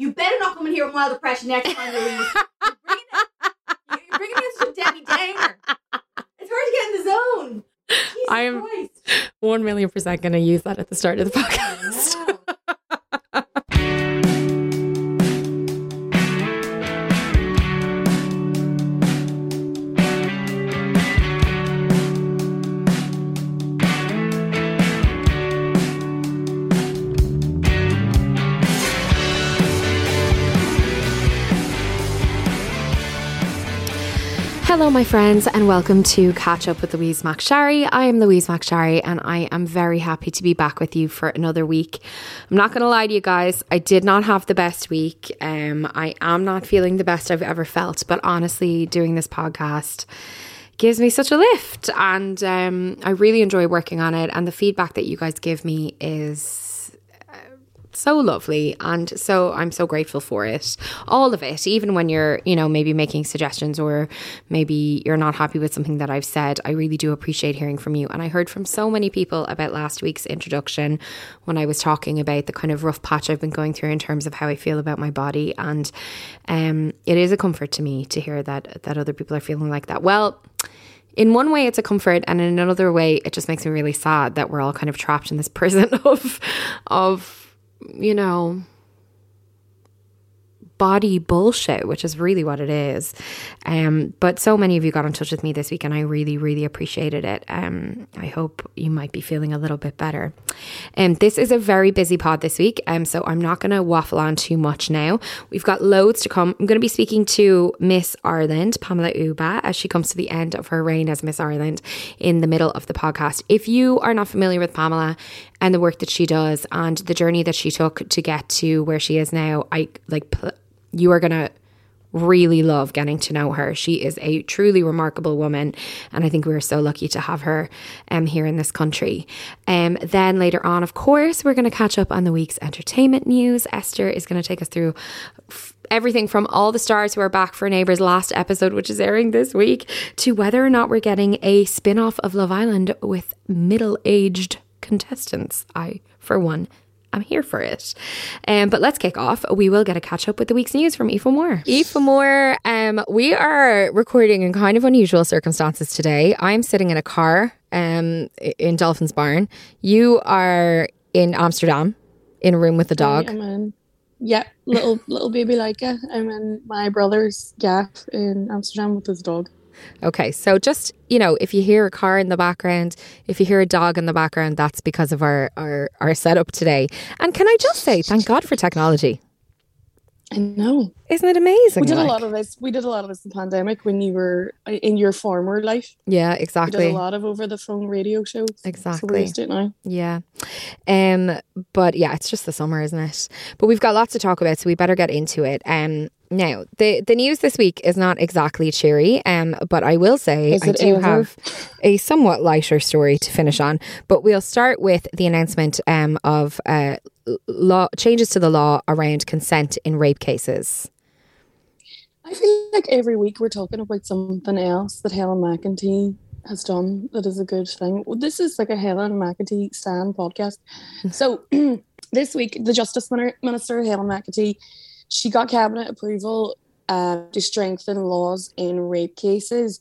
You better not come in here with mild depression next time, Louise. You're bringing, it, you're bringing a Debbie Downer. It's hard to get in the zone. Jesus I am Christ. one million percent going to use that at the start of the podcast. Wow. Hello, my friends, and welcome to Catch Up with Louise McSharry. I am Louise McSharry, and I am very happy to be back with you for another week. I'm not going to lie to you guys, I did not have the best week. Um, I am not feeling the best I've ever felt, but honestly, doing this podcast gives me such a lift, and um, I really enjoy working on it. And the feedback that you guys give me is so lovely and so I'm so grateful for it. All of it, even when you're, you know, maybe making suggestions or maybe you're not happy with something that I've said, I really do appreciate hearing from you. And I heard from so many people about last week's introduction when I was talking about the kind of rough patch I've been going through in terms of how I feel about my body and um it is a comfort to me to hear that that other people are feeling like that. Well, in one way it's a comfort and in another way it just makes me really sad that we're all kind of trapped in this prison of of you know, body bullshit, which is really what it is. Um, but so many of you got in touch with me this week and I really, really appreciated it. Um, I hope you might be feeling a little bit better. And um, this is a very busy pod this week, um, so I'm not going to waffle on too much now. We've got loads to come. I'm going to be speaking to Miss Ireland, Pamela Uba, as she comes to the end of her reign as Miss Ireland in the middle of the podcast. If you are not familiar with Pamela and the work that she does and the journey that she took to get to where she is now, I like you are going to really love getting to know her. She is a truly remarkable woman, and I think we're so lucky to have her um, here in this country. Um, then later on, of course, we're going to catch up on the week's entertainment news. Esther is going to take us through. F- Everything from all the stars who are back for Neighbours last episode, which is airing this week, to whether or not we're getting a spin off of Love Island with middle aged contestants. I, for one, I'm here for it. Um, but let's kick off. We will get a catch up with the week's news from Aoife Moore. Aoife Moore, um, we are recording in kind of unusual circumstances today. I'm sitting in a car um, in Dolphin's Barn. You are in Amsterdam in a room with a dog. I'm in, yeah, little little baby Leica. I'm in my brother's gaff in Amsterdam with his dog. Okay, so just you know, if you hear a car in the background, if you hear a dog in the background, that's because of our our our setup today. And can I just say, thank God for technology. I know. Isn't it amazing? We did like? a lot of this. We did a lot of this in the pandemic when you were uh, in your former life. Yeah, We did exactly. a lot of over the phone radio shows. So Exactly. it now. Yeah. Um but yeah, it's just the summer, isn't it? But we've got lots to talk about, so we better get into it. Um now, the the news this week is not exactly cheery, um, but I will say I do ever? have a somewhat lighter story to finish on. But we'll start with the announcement um, of uh, law changes to the law around consent in rape cases. I feel like every week we're talking about something else that Helen McEntee has done that is a good thing. Well, This is like a Helen McEntee stand podcast. So this week, the Justice Minister, Helen McEntee, she got cabinet approval uh, to strengthen laws in rape cases.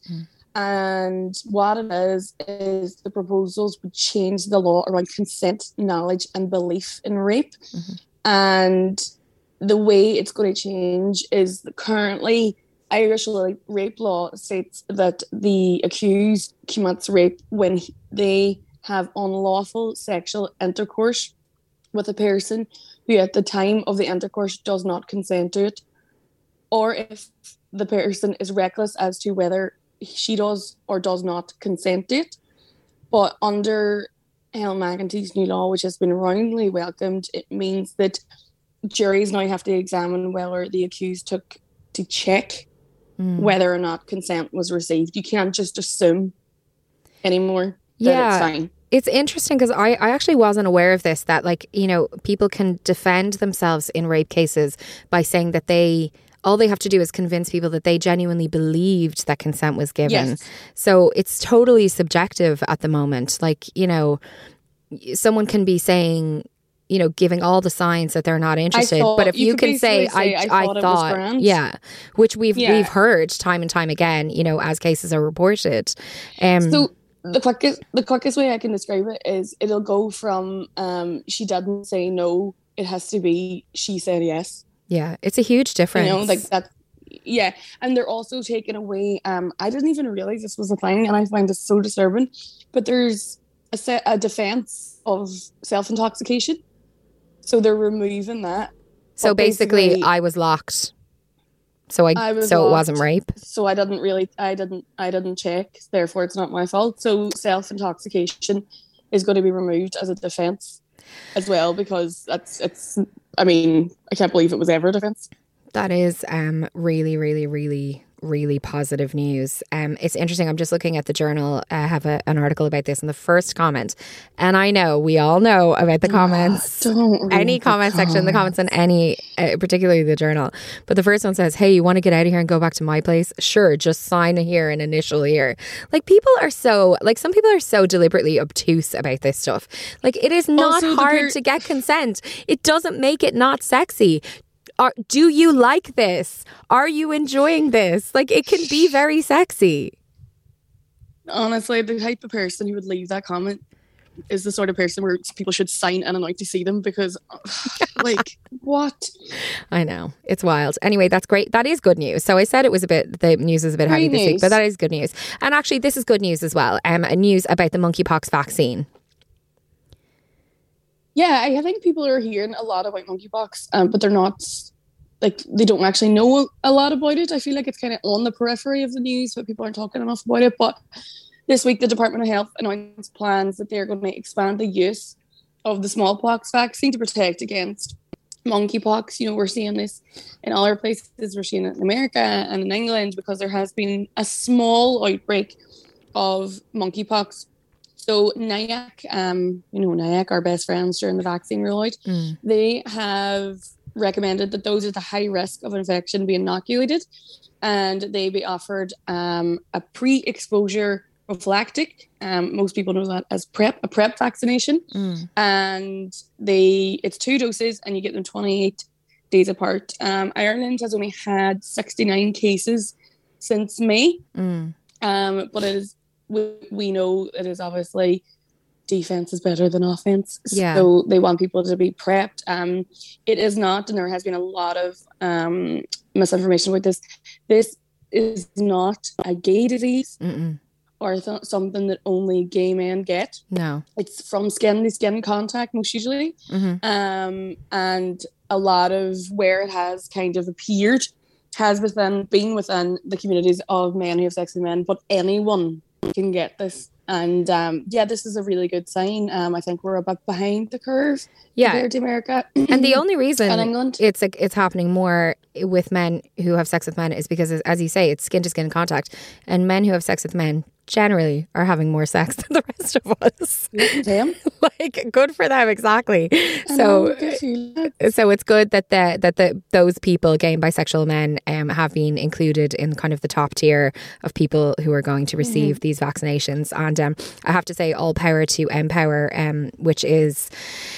And what it is is the proposals would change the law around consent, knowledge, and belief in rape. Mm-hmm. And the way it's going to change is currently Irish rape law states that the accused commits rape when he- they have unlawful sexual intercourse with a person who at the time of the intercourse does not consent to it, or if the person is reckless as to whether she does or does not consent to it. But under Helen McEntee's new law, which has been roundly welcomed, it means that juries now have to examine whether the accused took to check hmm. whether or not consent was received. You can't just assume anymore that Yeah. it's fine. It's interesting because I, I actually wasn't aware of this that, like, you know, people can defend themselves in rape cases by saying that they, all they have to do is convince people that they genuinely believed that consent was given. Yes. So it's totally subjective at the moment. Like, you know, someone can be saying, you know, giving all the signs that they're not interested. thought- but if you you, can say, basically I, say, I, "I thought yeah, which we've Yeah. we've heard time and time again, you know, as cases are reported. Um, So the quickest the quickest way I can describe it is it'll go from um she didn't say no, it has to be she said yes. Yeah, it's a huge difference. You know, like that yeah. And they're also taking away um I didn't even realize this was a thing and I find this so disturbing. But there's a set a defense of self intoxication. So they're removing that. So basically, basically- I was locked. So I, I was so it wasn't rape. so I didn't really I didn't I didn't check, therefore it's not my fault. So self intoxication is going to be removed as a defense as well because that's it's I mean, I can't believe it was ever a defense. That is um really really really really positive news. Um it's interesting. I'm just looking at the journal. I have a, an article about this in the first comment. And I know we all know about the comments. Don't read any comment section, the comments on any, uh, particularly the journal. But the first one says, "Hey, you want to get out of here and go back to my place? Sure, just sign here and initial here." Like people are so, like some people are so deliberately obtuse about this stuff. Like it is not Also, hard to get consent. It doesn't make it not sexy. Are, do you like this? Are you enjoying this? Like it can be very sexy. Honestly, the type of person who would leave that comment is the sort of person where people should sign in and out to see them because like what? I know. It's wild. Anyway, that's great. That is good news. So I said it was a bit, the news is a bit heavy this week, but that is good news. And actually, this is good news as well. Um, news about the monkeypox vaccine. Yeah, I think people are hearing a lot about monkeypox, um, but they're not like they don't actually know a lot about it. I feel like it's kind of on the periphery of the news, but people aren't talking enough about it. But this week, the Department of Health announced plans that they're going to expand the use of the smallpox vaccine to protect against monkeypox. You know, we're seeing this in other places. We're seeing it in America and in England because there has been a small outbreak of monkeypox. So NIAC, um, you know, NIAC, our best friends during the vaccine rollout, they have recommended that those at the high risk of infection be inoculated and they be offered um, a pre-exposure prophylactic. Um, most people know that as PrEP, a PrEP vaccination. And they it's two doses and you get them 28 days apart. Um, Ireland has only had 69 cases since May. Mm. Um, but it is we, we know it is obviously defense is better than offense. Yeah. So they want people to be prepped. Um, it is not, and there has been a lot of um misinformation with this. This is not a gay disease Mm-mm. or th- something that only gay men get. No. It's from skin to skin contact most usually. Mhm. Um, and a lot of where it has kind of appeared has within been within the communities of men who have sex with men, but anyone can get this. And um, yeah, this is a really good sign. Um, I think we're a bit behind the curve Yeah. compared to America. And the only reason And England. it's like it's happening more with men who have sex with men is because, as you say, it's skin to skin contact, and men who have sex with men generally are having more sex than the rest of us. Damn. like, good for them, exactly. I So, know, good for you. so it's good that the that the those people, gay and bisexual men, um, have been included in kind of the top tier of people who are going to receive Mm-hmm. these vaccinations. And um, I have to say, all power to MPOWER, um, which is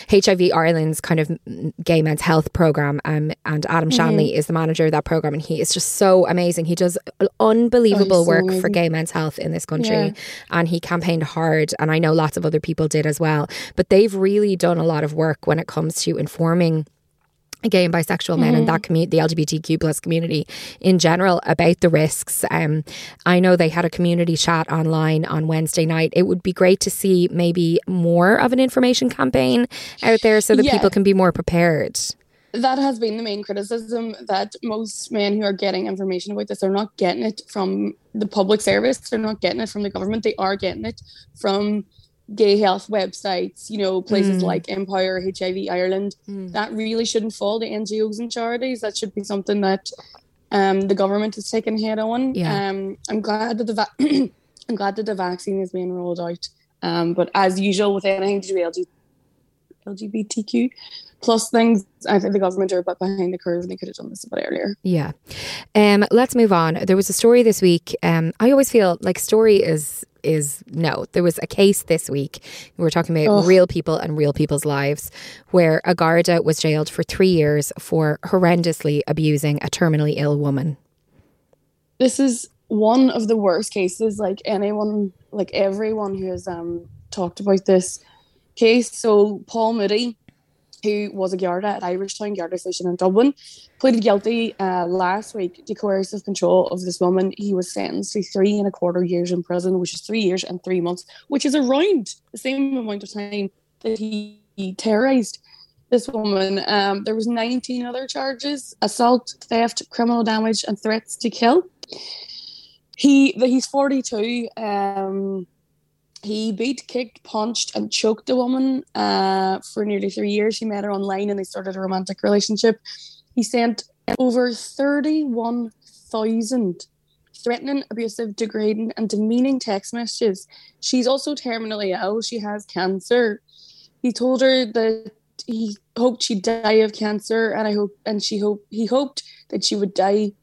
HIV Ireland's kind of mm, gay men's health program. Um, and Adam Mm-hmm. Shanley is the manager of that program, and he is just so amazing. He does unbelievable Oh, so work for gay men's health in this country, Yeah. and he campaigned hard. And I know lots of other people did as well. But they've really done a lot of work when it comes to informing gay and bisexual men in Mm-hmm. that community, the LGBTQ plus community in general, about the risks. Um, I know they had a community chat online on Wednesday night. It would be great to see maybe more of an information campaign out there so that Yeah. people can be more prepared. That has been the main criticism that most men who are getting information about this they're not getting it from the public service. They're not getting it from the government. They are getting it from gay health websites you know places Mm. like empire hiv ireland. That really shouldn't fall to ngos and charities. That should be something that um, the government is taking head on. Yeah. um, i'm glad that the va- i'm glad that the vaccine is being rolled out. Um, but as usual with anything to do with LG- LGBTQ plus things. I think the government are a bit behind the curve and they could have done this a bit earlier. Yeah. Um, let's move on. There was a story this week. Um, I always feel like story is is no. There was a case this week. We were talking about real people and real people's lives, where a Garda was jailed for three years for horrendously abusing a terminally ill woman. This is one of the worst cases. Like anyone, like everyone who has um talked about this case. So Paul Moody, who was a Garda at Irishtown Garda Station in Dublin, pleaded guilty uh, last week to coercive control of this woman. He was sentenced to three and a quarter years in prison, which is three years and three months, which is around the same amount of time that he, terrorized this woman. Um, there was 19 other charges: assault, theft, criminal damage, and threats to kill. He he's 42. Um, he beat, kicked, punched, and choked a woman uh, for nearly three years. He met her online and they started a romantic relationship. He sent over 31,000 threatening, abusive, degrading, and demeaning text messages. She's also terminally ill. She has cancer. He told her that he hoped she'd die of cancer, and I hope, and she hoped he hoped that she would die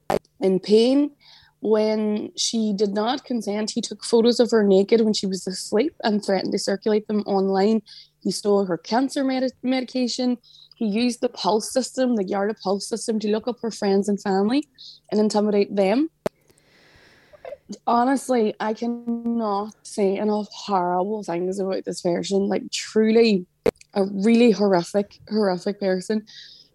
in pain. When she did not consent, he took photos of her naked when she was asleep and threatened to circulate them online. He stole her cancer med- medication. He used the pulse system, the Garda pulse system, to look up her friends and family and intimidate them. Honestly, I cannot say enough horrible things about this person. Like, truly, a really horrific, horrific person.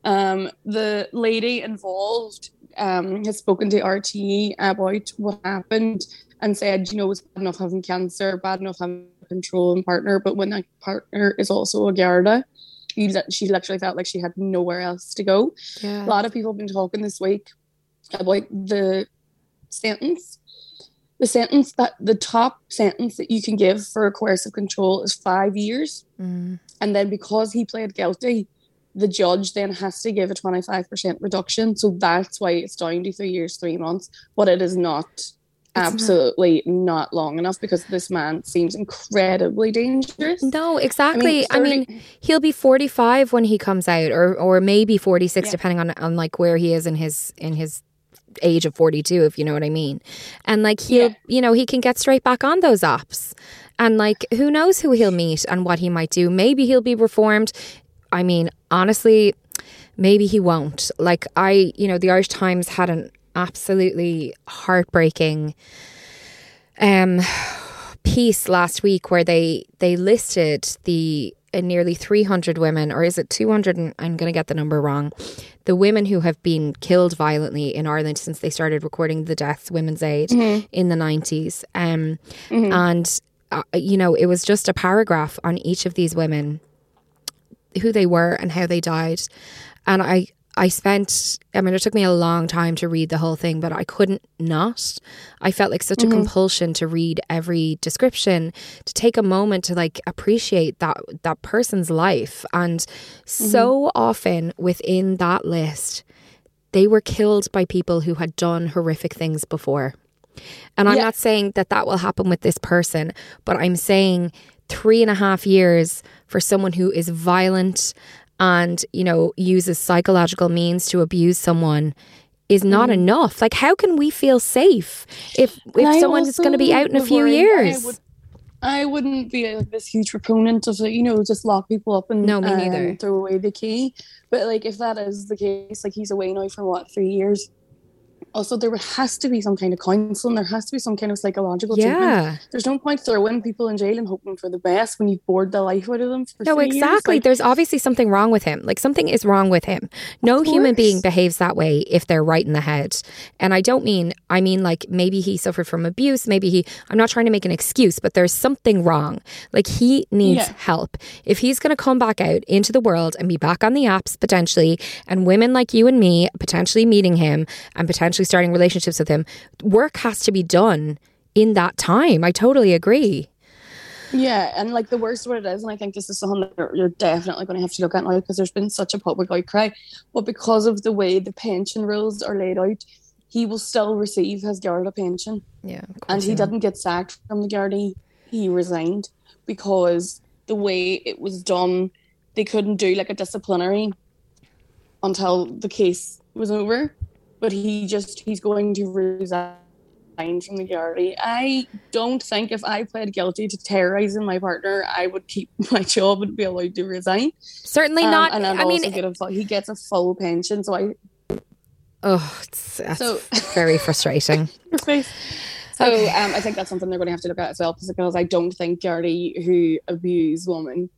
Um, the lady involved um, has spoken to RTE about what happened and said, you know, it's bad enough having cancer, bad enough having a controlling partner, but when that partner is also a Garda, she literally felt like she had nowhere else to go. A lot of people have been talking this week about the sentence. The sentence that the top sentence that you can give for a coercive control is five years. Mm. And then because he pled guilty, the judge then has to give a 25% reduction. So that's why it's down to three years, three months. But it is not absolutely not. long enough because this man seems incredibly dangerous. No, exactly. I mean, 30 he'll be 45 when he comes out or or maybe 46 Yeah. depending on on like where he is in his in his age of 42 if you know what I mean. And like he'll Yeah. you know, he can get straight back on those ops. And like who knows who he'll meet and what he might do. Maybe he'll be reformed. I mean, honestly, maybe he won't. Like I, you know, the Irish Times had an absolutely heartbreaking um piece last week where they they listed the uh, nearly 300 women or is it 200 and I'm going to get the number wrong. The women who have been killed violently in Ireland since they started recording the deaths women's aid in the 90s um and uh, you know it was just a paragraph on each of these women who they were and how they died. And I I spent I mean it took me a long time to read the whole thing, but I couldn't not. I felt like such a mm-hmm. compulsion to read every description, to take a moment to like appreciate that that person's life. And so mm-hmm. often within that list, they were killed by people who had done horrific things before. And I'm Yeah. not saying that that will happen with this person, but I'm saying three and a half years for someone who is violent and, you know, uses psychological means to abuse someone is not enough. Like, how can we feel safe if if I someone is going to be out in a few years? I would, I wouldn't be like this huge proponent of you know, just lock people up and No, me um, neither. throw away the key. But like, if that is the case, like he's away now for what three years. Also, there has to be some kind of counselling. There has to be some kind of psychological treatment. There's no point throwing people in jail and hoping for the best when you've bored the life out of them. For No, exactly. Like, There's obviously something wrong with him. Like something is wrong with him. No human being behaves that way if they're right in the head. And I don't mean, I mean like maybe he suffered from abuse. Maybe he, I'm not trying to make an excuse, but there's something wrong. Like he needs Yeah. help. If he's going to come back out into the world and be back on the apps potentially, and women like you and me potentially meeting him and potentially starting relationships with him, work has to be done in that time. I totally agree. Yeah, and like the worst of it is, and I think this is something that you're- definitely going to have to look at now because there's been such a public outcry. But because of the way the pension rules are laid out, he will still receive his Garda pension. Yeah. And he will. didn't get sacked from the Garda, he resigned because the way it was done, they couldn't do like a disciplinary until the case was over. But he just, he's going to resign from the Garda. I don't think if I pled guilty to terrorizing my partner, I would keep my job and be allowed to resign. Certainly Um, not. and I'd I mean, also get a, he gets a full pension. So I, Oh, it's, that's So- very frustrating. So um, I think that's something they're going to have to look at as well, because I don't think Gardaí who abuse women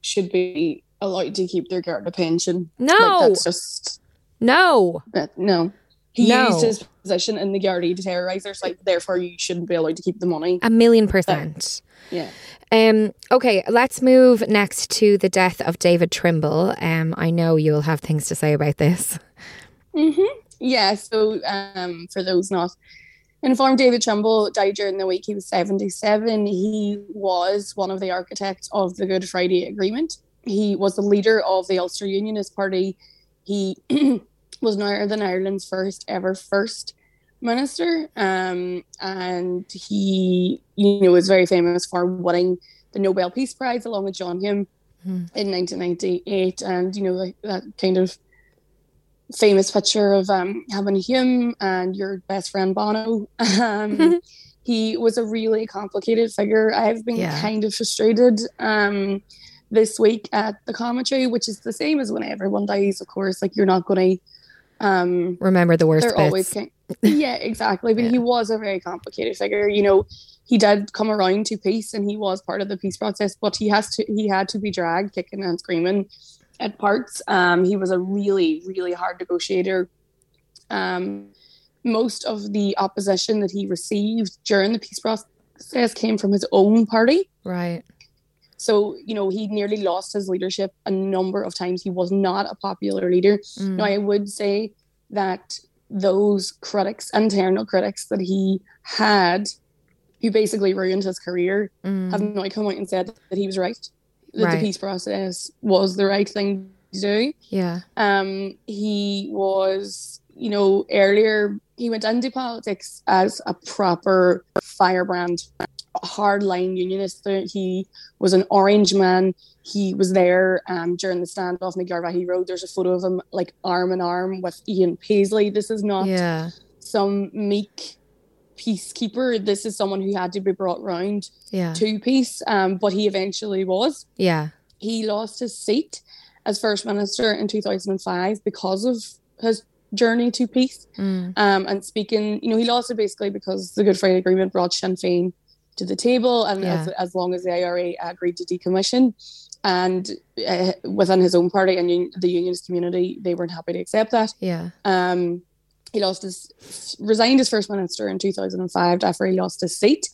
should be allowed to keep their Garda pension. No. like, that's just No. that, no. He No. used his position in the Gardaí to terrorise her, so like, therefore you shouldn't be allowed to keep the money. A million percent. Yeah. Um, okay, let's move next to the death of David Trimble. Um, I know you'll have things to say about this. Yeah, so um, for those not informed, David Trimble died during the week. He was 77. He was one of the architects of the Good Friday Agreement. He was the leader of the Ulster Unionist Party. He was Northern Ireland's first ever first minister. Um, and he, you know, was very famous for winning the Nobel Peace Prize along with John Hume in 1998. And, you know, like that kind of famous picture of um, having Hume and your best friend Bono. Um, he was a really complicated figure. I've been Yeah. kind of frustrated um, this week at the commentary, which is the same as when everyone dies, of course. Like, you're not going to. Um, Remember the worst they're bits. always kind yeah exactly but Yeah. he was a very complicated figure you know he did come around to peace and he was part of the peace process but he has to he had to be dragged kicking and screaming at parts um he was a really really hard negotiator um most of the opposition that he received during the peace process came from his own party right. So, you know, he nearly lost his leadership a number of times. He was not a popular leader. Mm. Now, I would say that those critics, internal critics that he had, who basically ruined his career, Mm. have now come out and said that he was right, that Right. the peace process was the right thing to do. Yeah. Um, he was, you know, earlier he went into politics as a proper firebrand, hardline unionist. He was an orange man. He was there um, during the standoff in the Garvaghy Road. There's a photo of him like arm in arm with Ian Paisley. This is not Yeah. some meek peacekeeper. This is someone who had to be brought round Yeah. to peace. Um, but he eventually was Yeah. he lost his seat as first minister in 2005 because of his journey to peace. Mm. Um, and speaking, you know, he lost it basically because the Good Friday Agreement brought Sinn Féin to the table, and Yeah. as, as long as the IRA agreed to decommission, and uh, within his own party and un- the unionist community, they weren't happy to accept that. Yeah. Um, he lost his resigned as first minister in 2005 after he lost his seat,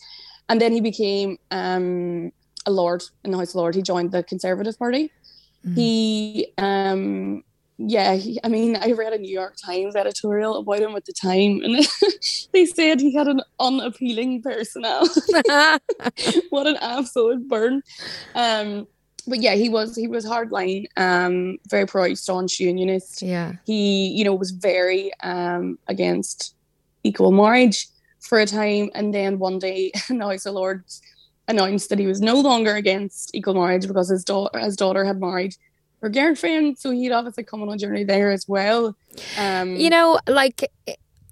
and then he became um, a lord in the House of Lords. He joined the Conservative Party. He, um, yeah, he, I mean, I read a New York Times editorial about him at the time, and they said he had an unappealing personality. what an absolute burn. Um, but yeah, he was he was hardline, um, very pro staunch unionist yeah. he you know was very um against equal marriage for a time and then one day now the lord announced that he was no longer against equal marriage because his daughter his daughter had married her girlfriend so he'd obviously come on a journey there as well um You know, like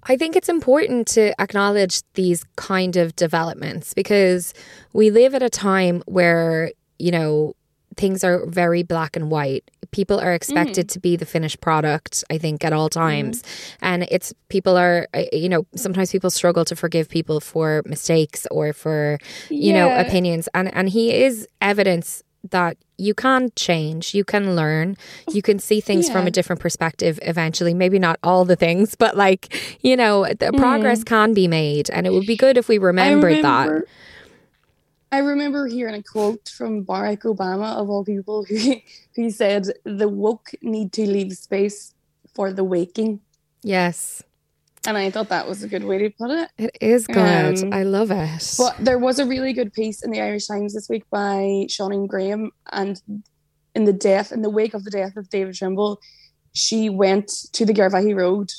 I think it's important to acknowledge these kind of developments because we live at a time where, you know, things are very black and white. People are expected to be the finished product, I think, at all times. And it's people are, uh, you know, sometimes people struggle to forgive people for mistakes or for, you know, opinions. And and he is evidence that you can change, you can learn, you can see things from a different perspective eventually. Maybe not all the things, but like, you know, the mm-hmm. progress can be made. And it would be good if we remembered that. remember- I remember hearing a quote from Barack Obama, of all people, who, who said, The woke need to leave space for the waking. Yes. And I thought that was a good way to put it. It is good. Um, I love it. But there was a really good piece in the Irish Times this week by Seanín Graham, and in the death, in the wake of the death of David Trimble, she went to the Garvaghy Road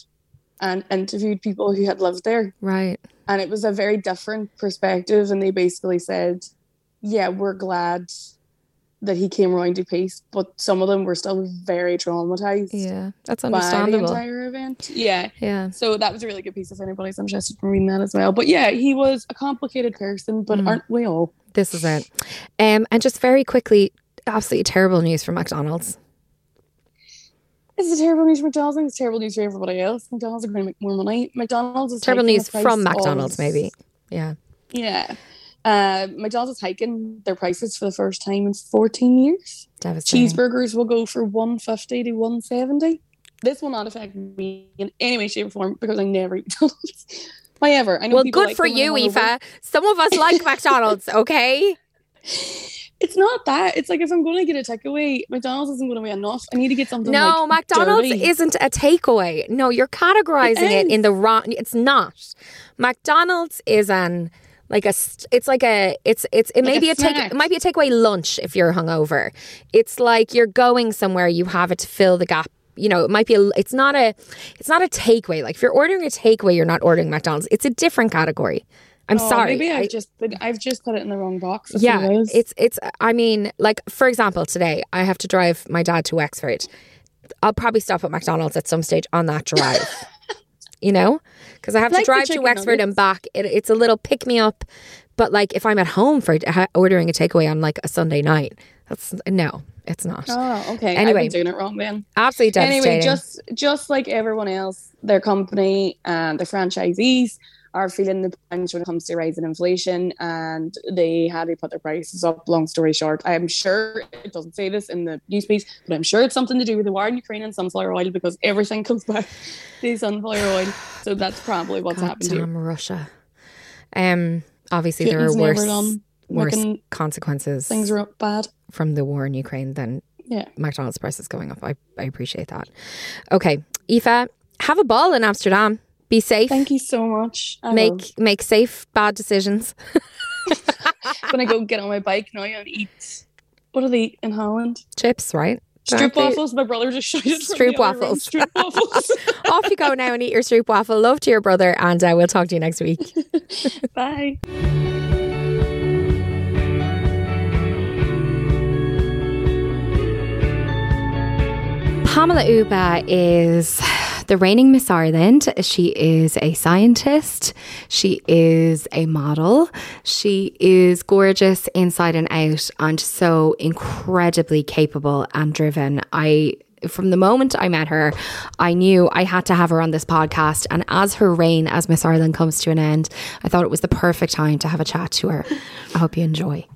and interviewed people who had lived there, right. and it was a very different perspective. And they basically said, "Yeah, we're glad that he came around to peace, but some of them were still very traumatized Yeah. That's by the understandable. entire event." Yeah, Yeah. so that was a really good piece if anybody's interested in reading that as well. But yeah, he was a complicated person, but Mm. aren't we all? This is it. Um, and just very quickly, absolutely terrible news for McDonald's. It's a terrible news for McDonald's and it's terrible news for everybody else. McDonald's are going to make more money. McDonald's is Terrible news the price from McDonald's, of- maybe. Yeah. Yeah. Uh, McDonald's is hiking their prices for the first time in 14 years. Devastating. Cheeseburgers will go for 150 to 170. This will not affect me in any way, shape, or form because I never eat McDonald's. However, I know Well, good like for you, and Some of us like McDonald's, okay? It's not that. It's like if I'm going to get a takeaway, McDonald's isn't going to be enough. I need to get something. No, like, McDonald's dirty. isn't a takeaway. No, you're categorizing it, It in the wrong. It's not. McDonald's is an like a. It's like a. It's it's it may a be a take. snack. It might be a takeaway lunch if you're hungover. It's like you're going somewhere. You have it to fill the gap. You know, it might be. A, it's not a. It's not a takeaway. Like if you're ordering a takeaway, you're not ordering McDonald's. It's a different category. I'm Oh, sorry. Maybe I've I- just I've just put it in the wrong box. Yeah, it it's it's. I mean, like for example, today I have to drive my dad to Wexford. I'll probably stop at McDonald's at some stage on that drive. you know, because I have to drive to Wexford and back. It, it's a little pick me up. But like if I'm at home for ordering a takeaway on like a Sunday night, that's no, it's not. Oh, okay. Anyway. I've been doing it wrong then. Absolutely devastating. Anyway, just just like everyone else, their company and the franchisees are feeling the pinch when it comes to rising inflation, and they had to put their prices up. Long story short, I'm sure it doesn't say this in the news piece, but I'm sure it's something to do with the war in Ukraine and sunflower oil because everything comes back to sunflower oil. So that's probably what's God happened here. Russia. Um, obviously there are worse worse consequences Things are bad. from the war in Ukraine than Yeah. McDonald's prices going up. I, I appreciate that. Okay, Aoife, have a ball in Amsterdam. Be safe. Thank you so much. I make will. make safe bad decisions. I'm gonna go get on my bike now and eat. What do they eat in Holland? Chips, right? Stroop waffles. My brother just shouted. Stroop the other room, waffles. Stroop waffles. Off you go now and eat your stroop waffle. Love to your brother, and uh, we'll talk to you next week. Bye. Pamela Uba is the reigning Miss Ireland. She is a scientist. She is a model. She is gorgeous inside and out and so incredibly capable and driven. I from the moment I met her, I knew I had to have her on this podcast. And as her reign as Miss Ireland comes to an end, I thought it was the perfect time to have a chat to her. I hope you enjoy.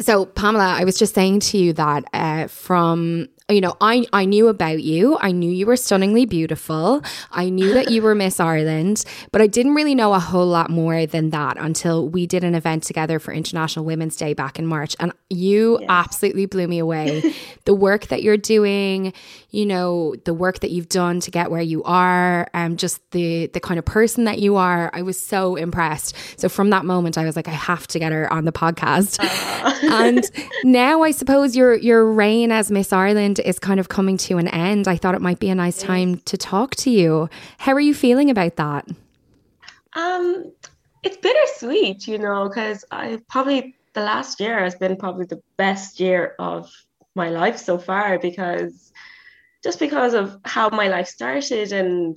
So, Pamela, I was just saying to you that uh, from you know, I I knew about you. I knew you were stunningly beautiful. I knew that you were Miss Ireland, but I didn't really know a whole lot more than that until we did an event together for International Women's Day back in March, and you absolutely blew me away. the work that you're doing, you know, the work that you've done to get where you are, and um, just the the kind of person that you are. I was so impressed. So from that moment, I was like, I have to get her on the podcast. and now I suppose your your reign as Miss Ireland is kind of coming to an end. I thought it might be a nice time to talk to you. How are you feeling about that? Um, it's bittersweet, you know, because I probably the last year has been probably the best year of my life so far because just because of how my life started and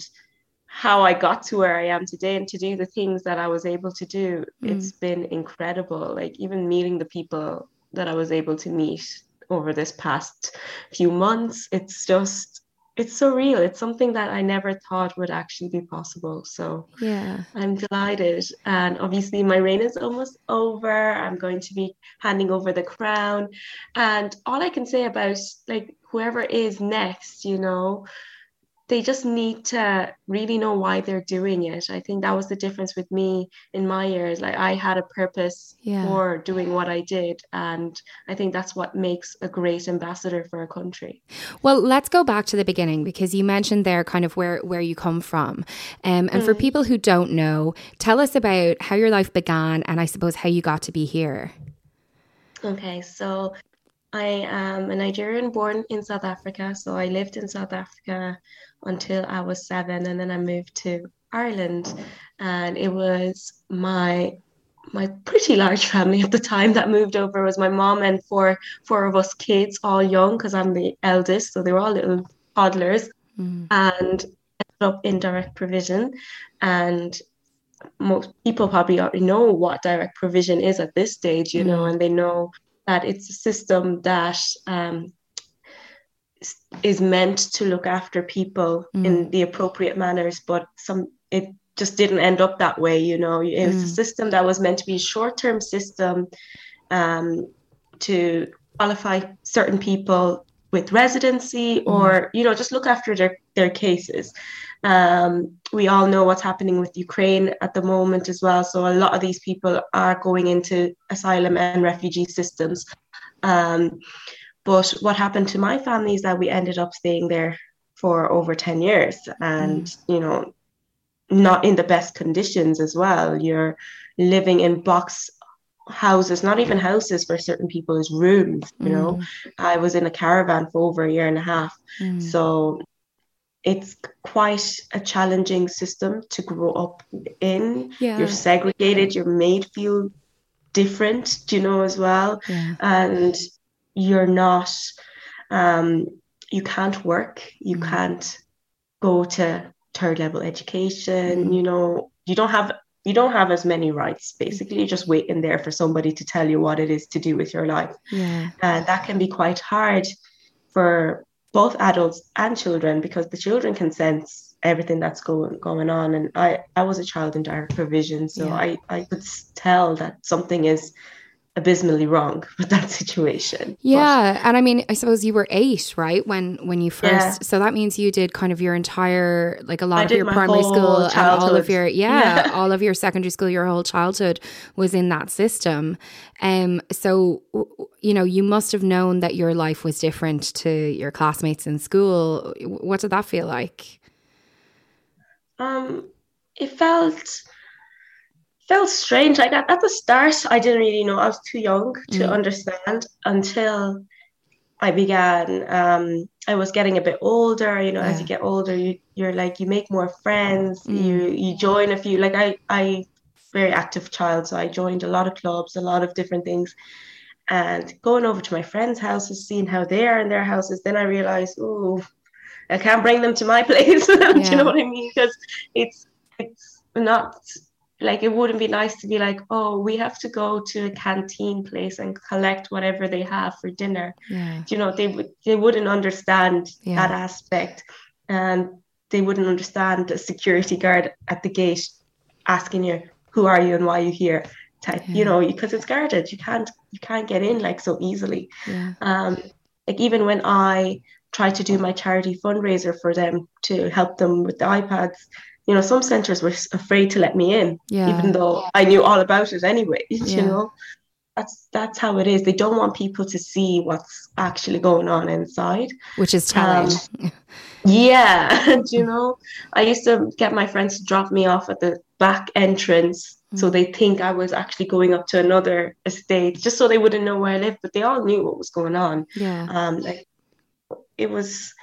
how I got to where I am today and to do the things that I was able to do. Mm. It's been incredible. Like even meeting the people that I was able to meet over this past few months, it's just it's surreal. It's something that I never thought would actually be possible. So yeah, I'm delighted. And obviously, my reign is almost over. I'm going to be handing over the crown, and all I can say about like whoever is next, you know, they just need to really know why they're doing it. I think that was the difference with me in my years. Like I had a purpose yeah. for doing what I did. And I think that's what makes a great ambassador for a country. Well, let's go back to the beginning because you mentioned there kind of where, where you come from. Um, and mm. for people who don't know, tell us about how your life began and I suppose how you got to be here. Okay, so I am a Nigerian born in South Africa. So I lived in South Africa until I was seven, and then I moved to Ireland, and it was my my pretty large family at the time that moved over it was my mom and four four of us kids, all young because I'm the eldest, so they were all little toddlers, mm. and ended up in direct provision, and most people probably already know what direct provision is at this stage, you mm. know, and they know that it's a system that um, is meant to look after people mm. in the appropriate manners, but some it just didn't end up that way. You know, it was mm. a system that was meant to be a short-term system um, to qualify certain people with residency, mm. or you know, just look after their their cases. Um, we all know what's happening with Ukraine at the moment as well. So a lot of these people are going into asylum and refugee systems. Um, but what happened to my family is that we ended up staying there for over 10 years and, mm. you know, not in the best conditions as well. You're living in box houses, not even houses for certain people, is rooms, you mm. know. I was in a caravan for over a year and a half. Mm. So it's quite a challenging system to grow up in. Yeah. You're segregated, you're made feel different, do you know, as well. Yeah. And you're not um, you can't work you mm. can't go to third level education mm. you know you don't have you don't have as many rights basically you're just waiting there for somebody to tell you what it is to do with your life yeah. and that can be quite hard for both adults and children because the children can sense everything that's going going on and i i was a child in direct provision so yeah. i i could tell that something is abysmally wrong with that situation. Yeah, but, and I mean, I suppose you were eight, right, when when you first. Yeah. So that means you did kind of your entire, like a lot I of your primary school childhood. and all of your, yeah, yeah, all of your secondary school, your whole childhood was in that system. Um, so you know, you must have known that your life was different to your classmates in school. What did that feel like? Um, it felt felt strange. Like at, at the start, I didn't really know. I was too young to mm. understand until I began. Um, I was getting a bit older. You know, yeah. as you get older, you, you're like you make more friends. Mm. You you join a few. Like I I very active child, so I joined a lot of clubs, a lot of different things. And going over to my friends' houses, seeing how they are in their houses, then I realized, oh, I can't bring them to my place. Do you know what I mean? Because it's it's not like it wouldn't be nice to be like oh we have to go to a canteen place and collect whatever they have for dinner yeah. you know they would they wouldn't understand yeah. that aspect and they wouldn't understand the security guard at the gate asking you who are you and why are you here type yeah. you know because it's guarded you can't you can't get in like so easily um like even when i tried to do my charity fundraiser for them to help them with the ipads you know, some centers were afraid to let me in, yeah. even though I knew all about it anyway. Yeah. You know, that's that's how it is. They don't want people to see what's actually going on inside, which is telling. Um, yeah, you know, I used to get my friends to drop me off at the back entrance. Mm. So they think I was actually going up to another estate, just so they wouldn't know where I lived. But they all knew what was going on. Yeah, um, like it was,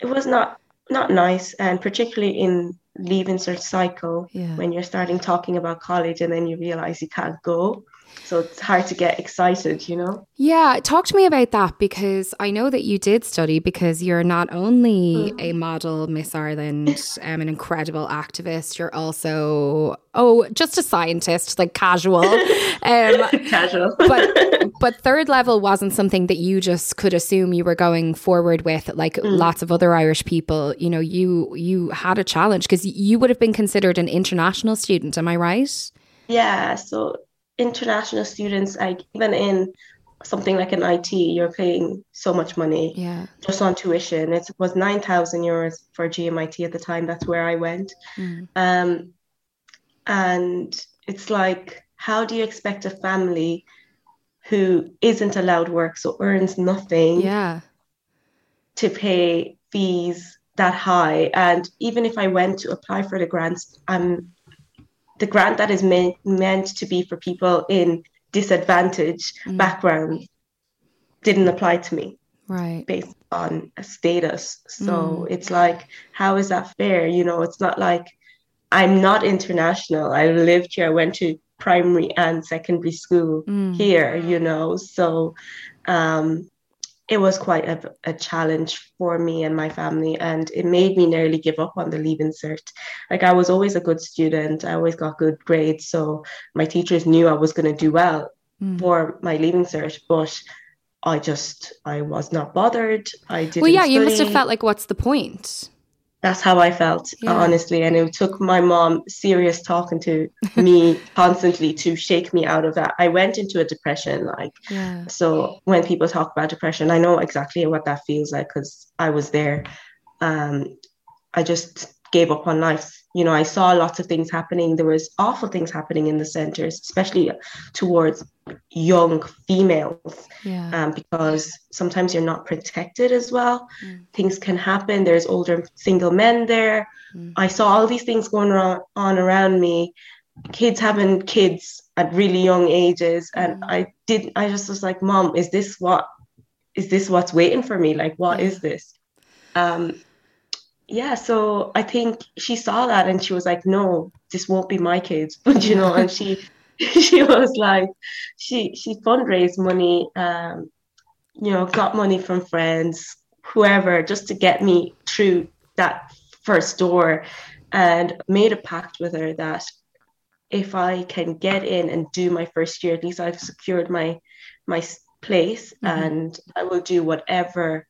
it was not not nice, and particularly in leaving such cycle yeah. when you're starting talking about college and then you realize you can't go so it's hard to get excited, you know? Yeah, talk to me about that because I know that you did study because you're not only Mm. a model, Miss Ireland, um, an incredible activist, you're also, oh, just a scientist, like casual. Um, Casual. but but third level wasn't something that you just could assume you were going forward with like Mm. lots of other Irish people you know you you had a challenge because you would have been considered an international student am I right Yeah, so international students, like even in something like an IT, you're paying so much money yeah just on tuition. It was 9,000 euros for GMIT at the time. That's where I went. Mm. Um, and it's like, how do you expect a family who isn't allowed work, so earns nothing, yeah to pay fees that high? And even if I went to apply for the grants, um, the grant that is meant meant to be for people in disadvantaged Mm. backgrounds didn't apply to me right based on a status. So it's like, how is that fair? You know, it's not like I'm not international. I lived here. I went to primary and secondary school Mm. here, you know. So um, it was quite a, a challenge for me and my family. And it made me nearly give up on the leaving cert. Like I was always a good student. I always got good grades. So my teachers knew I was going to do well Mm. for my leaving cert. But I just, I was not bothered. I didn't well yeah you must have felt like what's the point that's how I felt, Yeah. honestly. And it took my mom serious talking to me constantly to shake me out of that. I went into a depression. Like, yeah so when people talk about depression, I know exactly what that feels like because I was there. Um, I just gave up on life. You know, I saw lots of things happening. There was awful things happening in the centers, especially towards young females yeah um, because sometimes you're not protected as well. Mm. Things can happen. There's older single men there. Mm. I saw all these things going on, around me, kids having kids at really young ages, and Mm. I did. I just was like, "Mom, is this what? Is this what's waiting for me? Like, what is this?" Um, yeah. So I think she saw that, and she was like, "No, this won't be my kids," but you know, and she she was like she she fundraised money um you know got money from friends whoever just to get me through that first door and made a pact with her that if i can get in and do my first year at least i've secured my my place Mhm. and i will do whatever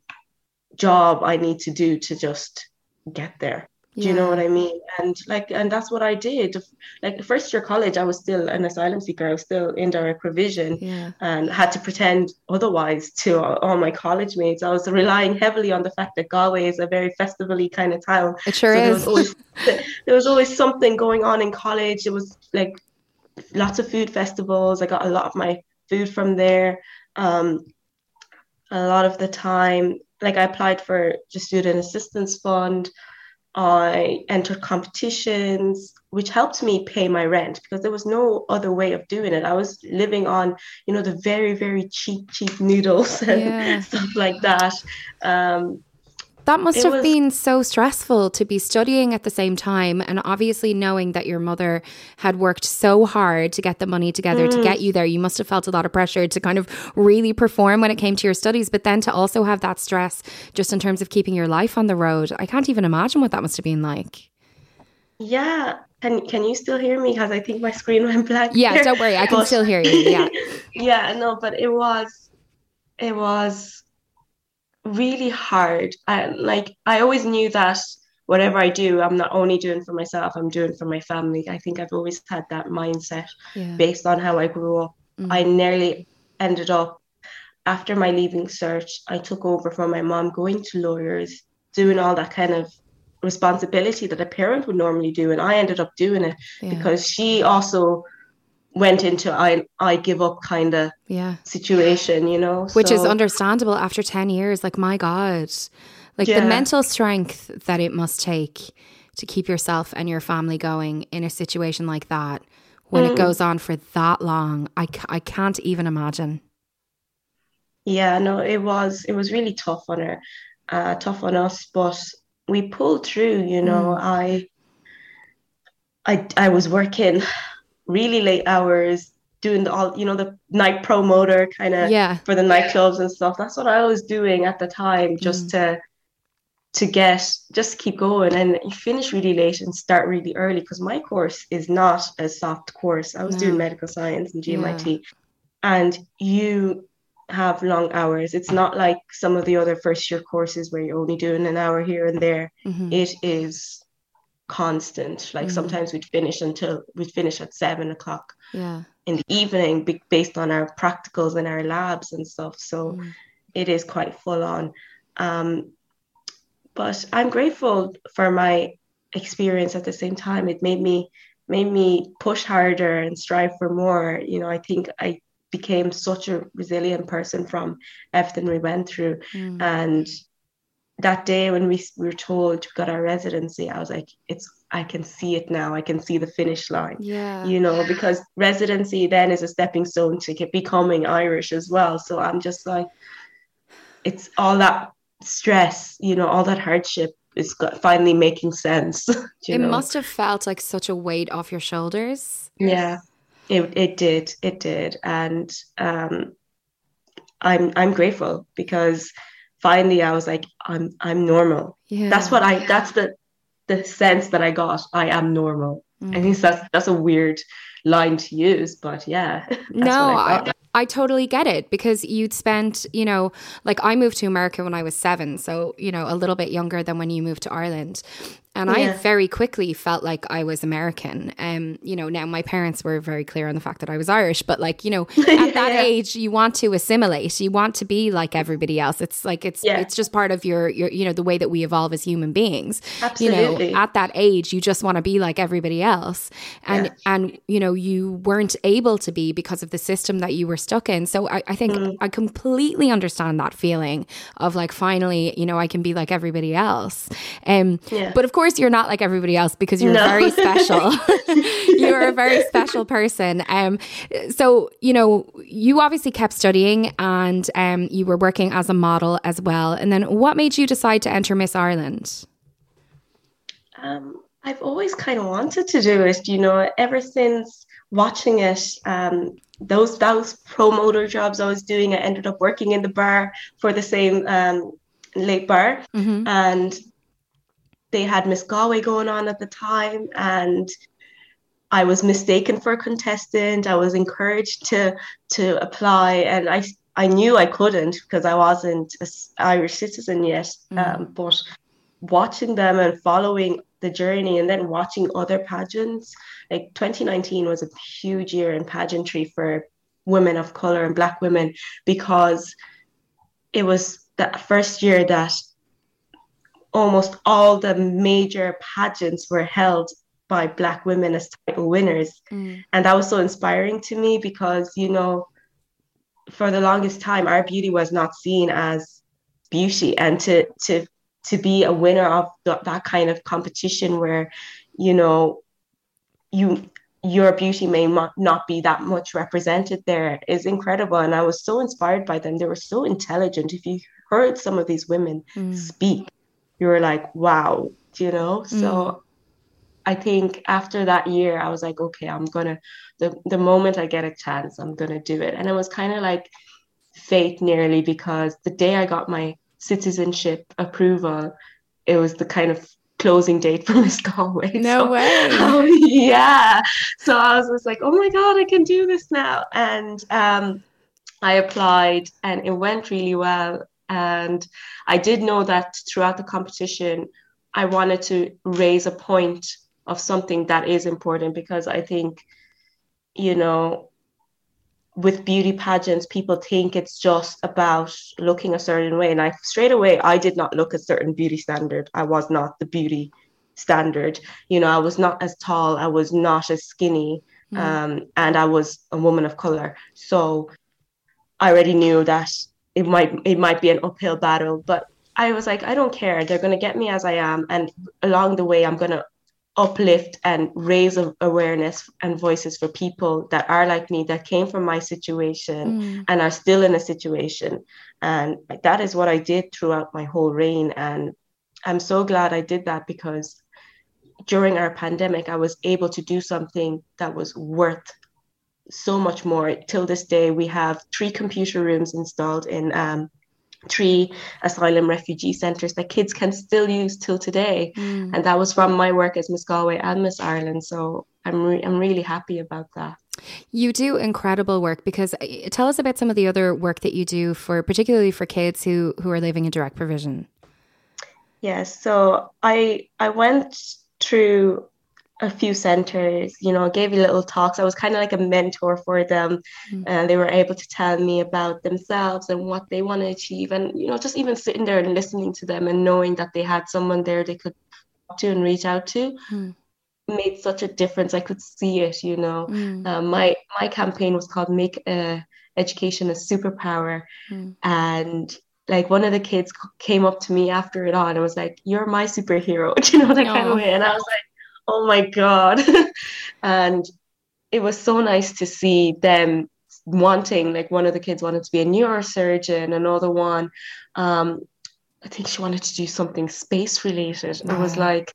job i need to do to just get there do you know what I mean? And like, and that's what I did. Like first year college, I was still an asylum seeker. I was still in direct provision, yeah and had to pretend otherwise to all my college mates. I was relying heavily on the fact that Galway is a very festivally kind of town. it sure So there is was always there was always something going on in college. It was like lots of food festivals. I got a lot of my food from there. Um, a lot of the time, like I applied for the student assistance fund. I entered competitions, which helped me pay my rent because there was no other way of doing it. I was living on, you know, the very, very cheap, cheap noodles and Yeah. stuff like that. Um, That must It have was- been so stressful to be studying at the same time and obviously knowing that your mother had worked so hard to get the money together to mm. get you there. You must have felt a lot of pressure to kind of really perform when it came to your studies, but then to also have that stress just in terms of keeping your life on the road. I can't even imagine what that must have been like. yeah. Can can you still hear me? Because I think my screen went black. Yeah, there. don't worry, I can But- still hear you. Yeah. yeah, no, but it was it was really hard. I like I always knew that whatever I do, I'm not only doing for myself, I'm doing for my family. I think I've always had that mindset Yeah. based on how I grew up. Mm. I nearly ended up after my leaving cert, I took over from my mom, going to lawyers, doing all that kind of responsibility that a parent would normally do. And I ended up doing it Yeah. because she also went into I I give up kind of Yeah. situation, you know. Which is understandable after 10 years. Like, my God. Like, the mental strength that it must take to keep yourself and your family going in a situation like that when Mm. it goes on for that long. I, I can't even imagine. Yeah, no, it was it was really tough on her, uh, tough on us, but we pulled through, you know. I I I was working really late hours doing the all you know the night promoter kind of Yeah. for the nightclubs and stuff. That's what I was doing at the time, just Mm. to to get just keep going and you finish really late and start really early because my course is not a soft course. I was No. doing medical science and GMIT, and you have long hours. It's not like some of the other first year courses where you're only doing an hour here and there. Mhm. It is constant. Like Mm. sometimes we'd finish until we'd finish at seven o'clock Yeah. in the evening based on our practicals and our labs and stuff. So Mm. it is quite full on. Um, but I'm grateful for my experience at the same time. It made me made me push harder and strive for more. You know, I think I became such a resilient person from everything we went through. Mm. And that day when we, we were told we got our residency, I was like, it's I can see it now. I can see the finish line Yeah. you know, because residency then is a stepping stone to get becoming Irish as well. So I'm just like, it's all that stress, you know, all that hardship is got- finally making sense. you it know? must have felt like such a weight off your shoulders. Yeah, it it did, it did, and um, I'm I'm grateful because finally I was like, I'm I'm normal. Yeah. That's what I. That's the the sense that I got. I am normal. Mm. I think that's that's a weird line to use, but yeah. no, I I. I totally get it because you'd spent, you know, like I moved to America when I was seven, so you know, a little bit younger than when you moved to Ireland. And I very quickly felt like I was American. Um, you know, now my parents were very clear on the fact that I was Irish, but like, you know, at that Yeah. age, you want to assimilate. You want to be like everybody else. It's like it's Yeah. it's just part of your your you know the way that we evolve as human beings. Absolutely. You know, at that age, you just want to be like everybody else, and Yeah. and you know you weren't able to be because of the system that you were stuck in. So I, I think Mm. I completely understand that feeling of like finally, you know, I can be like everybody else. Um, Yeah. but of course, you're not like everybody else because you're No. very special. you're a very special person. Um, so you know, you obviously kept studying and um, you were working as a model as well. And then, what made you decide to enter Miss Ireland? Um, I've always kind of wanted to do it, you know, ever since watching it. Um, those those promoter jobs I was doing, I ended up working in the bar for the same um, late bar, Mm-hmm. and they had Miss Galway going on at the time, and I was mistaken for a contestant. I was encouraged to to apply, and I I knew I couldn't because I wasn't an Irish citizen yet. Um, but watching them and following the journey, and then watching other pageants, like 2019 was a huge year in pageantry for women of color and Black women because it was the first year that almost all the major pageants were held by Black women as title winners. Mm. And that was so inspiring to me because, you know, for the longest time, our beauty was not seen as beauty. And to, to, to be a winner of th- that kind of competition where, you know, you your beauty may mo- not be that much represented there is incredible and i was so inspired by them they were so intelligent if you heard some of these women Mm. speak you were like wow you know so i think after that year i was like okay i'm gonna the, the moment i get a chance i'm gonna do it and it was kind of like fate nearly because the day i got my citizenship approval it was the kind of closing date for miss galway No So- way. Oh, yeah. So I was just like, oh my God, I can do this now. And um, I applied and it went really well. And I did know that throughout the competition, I wanted to raise a point of something that is important because I think, you know, with beauty pageants, people think it's just about looking a certain way. And I straight away, I did not look a certain beauty standard. I was not the beauty standard. You know, I was not as tall, I was not as skinny, um, and I was a woman of color. So I already knew that it might it might be an uphill battle, but I was like, I don't care. They're gonna get me as I am, and along the way, I'm gonna uplift and raise awareness and voices for people that are like me that came from my situation Mm. and are still in a situation and that is what i did throughout my whole reign and i'm so glad i did that because during our pandemic i was able to do something that was worth so much more. Till this day, we have three computer rooms installed in um, three asylum refugee centres that kids can still use till today. Mm. And that was from my work as Miss Galway and Miss Ireland. So I'm, re- I'm really happy about that. You do incredible work because uh, tell us about some of the other work that you do for particularly for kids who who are living in direct provision. Yes, so I I went through a few centers, you know, gave you little talks. I was kind of like a mentor for them, Mm. and they were able to tell me about themselves and what they want to achieve, and you know, just even sitting there and listening to them and knowing that they had someone there they could talk to and reach out to Mm. made such a difference. I could see it, you know. Mm. Um, my my campaign was called "Make uh, Education a Superpower," Mm. and like one of the kids came up to me after it on and was like, "You're my superhero," Do you know that kind of way, and I was like, "Oh my god!" and it was so nice to see them wanting. Like one of the kids wanted to be a neurosurgeon, another one, um, I think she wanted to do something space related. It was like.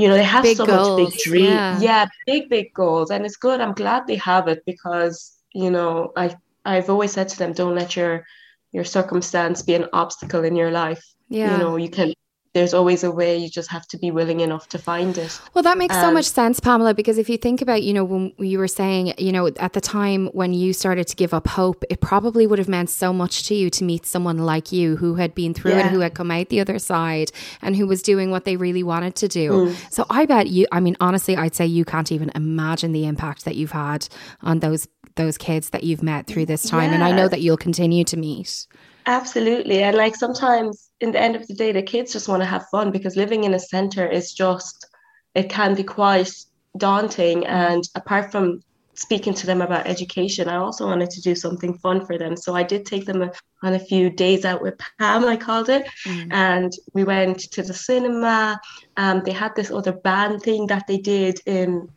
You know, they have Big so much big dreams. yeah. yeah, big, big goals. And it's good. I'm glad they have it because, you know, I I've always said to them, don't let your your circumstance be an obstacle in your life. Yeah. You know, you can there's always a way, you just have to be willing enough to find it. Well, that makes so Um, much sense, Pamela, because if you think about, you know, when you were saying, you know, at the time when you started to give up hope, it probably would have meant so much to you to meet someone like you who had been through it, who had come out the other side, and who was doing what they really wanted to do. Mm. So I bet you, I mean, honestly, I'd say you can't even imagine the impact that you've had on those those kids that you've met through this time. And I know that you'll continue to meet. Absolutely. And like sometimes in the end of the day, the kids just want to have fun because living in a center is just, it can be quite daunting. And apart from speaking to them about education, I also wanted to do something fun for them. So I did take them a- on a few days out with Pam, I called it. And we went to the cinema. Um, they had this other band thing that they did in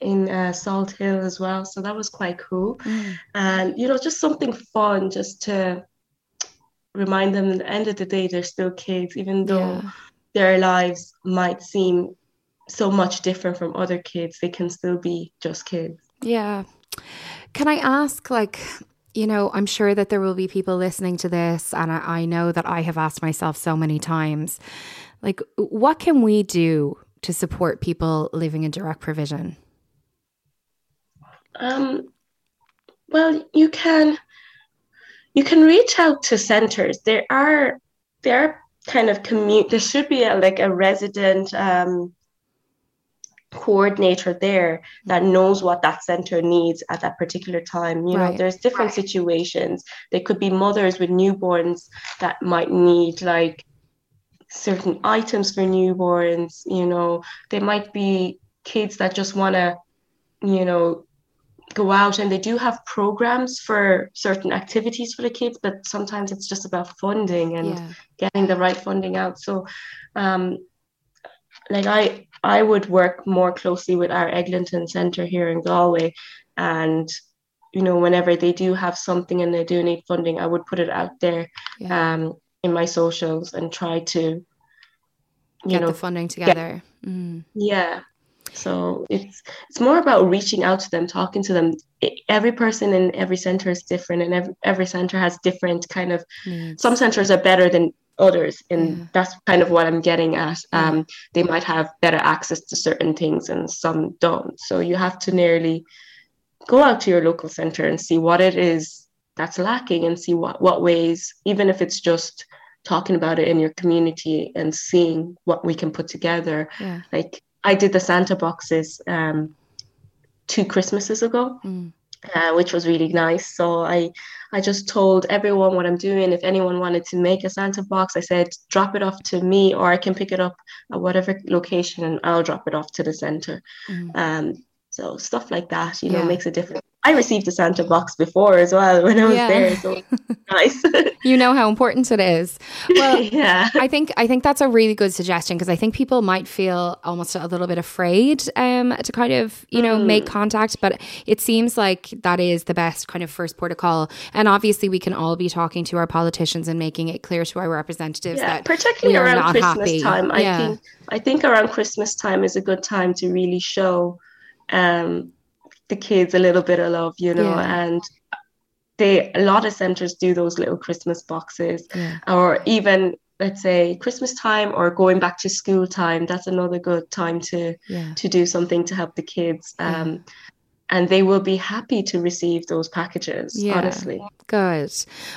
in uh, Salt Hill as well. So that was quite cool. And, you know, just something fun just to remind them at the end of the day they're still kids even though Yeah. their lives might seem so much different from other kids they can still be just kids Yeah. Can I ask, like, you know, I'm sure that there will be people listening to this, and I, I know that I have asked myself so many times, like, what can we do to support people living in direct provision? um well you can you can reach out to centers. There are there are kind of commute there should be a like a resident um coordinator there that knows what that center needs at that particular time. You know there's different situations. There could be mothers with newborns that might need like certain items for newborns you know. There might be kids that just want to you know go out and they do have programs for certain activities for the kids but sometimes it's just about funding and Yeah. getting the right funding out so um like i i would work more closely with our eglinton center here in galway and you know whenever they do have something and they do need funding i would put it out there Yeah. um in my socials and try to you Get know the funding together. Mm. yeah. So it's it's more about reaching out to them, talking to them. Every person in every center is different, and every every center has different kind of. Some centers are better than others, and Yeah. that's kind of what I'm getting at. Um, they might have better access to certain things, and some don't. So you have to nearly go out to your local center and see what it is that's lacking, and see what what ways, even if it's just talking about it in your community and seeing what we can put together Yeah. like I did the Santa boxes um, two Christmases ago, Mm. uh, which was really nice. So I I just told everyone what I'm doing. If anyone wanted to make a Santa box, I said drop it off to me, or I can pick it up at whatever location, and I'll drop it off to the center. Mm. Um, so stuff like that, you know, Yeah. makes a difference. I received a Santa box before as well when I was Yeah. there, so nice. You know how important it is. Well, yeah. I think I think that's a really good suggestion because I think people might feel almost a little bit afraid um, to kind of you know Mm. make contact, but it seems like that is the best kind of first protocol. And obviously, we can all be talking to our politicians and making it clear to our representatives yeah, that particularly around Christmas happy. time. I Yeah. think I think around Christmas time is a good time to really show um, the kids a little bit of love, you know, Yeah. and they a lot of centers do those little Christmas boxes Yeah. or even let's say Christmas time or going back to school time. That's another good time to Yeah. to do something to help the kids. Um, and they will be happy to receive those packages, Yeah. honestly. Good.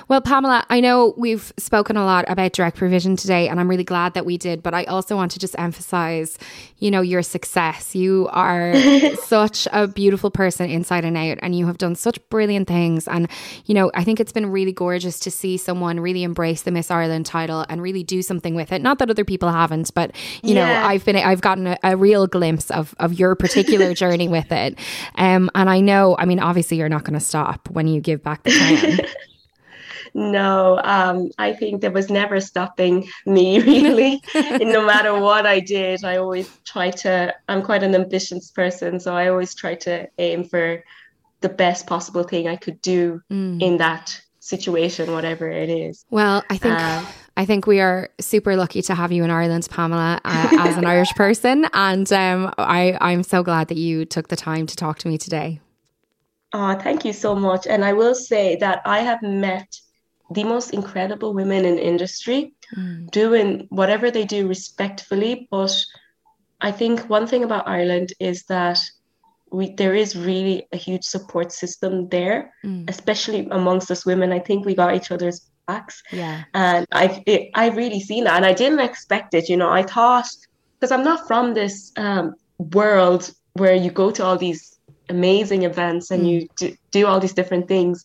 Well, Pamela, I know we've spoken a lot about direct provision today, and I'm really glad that we did. But I also want to just emphasize, you know, your success. You are such a beautiful person inside and out, and you have done such brilliant things. And, you know, I think it's been really gorgeous to see someone really embrace the Miss Ireland title and really do something with it. Not that other people haven't, but, you know, I've been, I've gotten a, a real glimpse of, of your particular journey with it. Um, and I know, I mean, obviously, you're not going to stop when you give back the crown. No, um, I think there was never stopping me really. no matter what I did, I always try to, I'm quite an ambitious person, so I always try to aim for the best possible thing I could do in that situation, whatever it is. Well, I think Um, I think we are super lucky to have you in Ireland, Pamela, uh, as an Irish person, and um, I I'm so glad that you took the time to talk to me today. Oh, thank you so much. And I will say that I have met the most incredible women in industry doing whatever they do respectfully. But I think one thing about Ireland is that we there is really a huge support system there, especially amongst us women. I think we got each other's backs. Yeah. And I've it, I've really seen that, and I didn't expect it. You know, I thought because I'm not from this um, world where you go to all these amazing events and you do, do all these different things,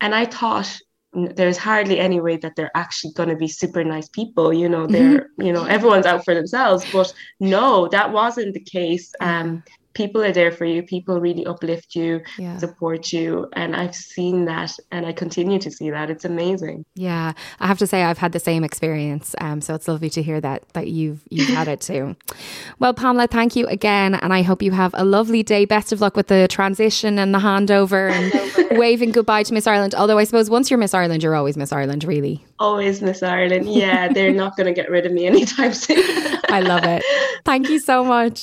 and I thought there's hardly any way that they're actually going to be super nice people. You know, they're you know everyone's out for themselves, but no, that wasn't the case. Um, people are there for you. People really uplift you, Yeah. support you, and I've seen that, and I continue to see that. It's amazing. Yeah, I have to say I've had the same experience. Um, so it's lovely to hear that that you've you've had it too. Well, Pamela, thank you again, and I hope you have a lovely day. Best of luck with the transition and the handover and waving goodbye to Miss Ireland. Although I suppose once you're Miss Ireland, you're always Miss Ireland, really. Always Miss Ireland. Yeah, they're not going to get rid of me anytime soon. I love it. Thank you so much.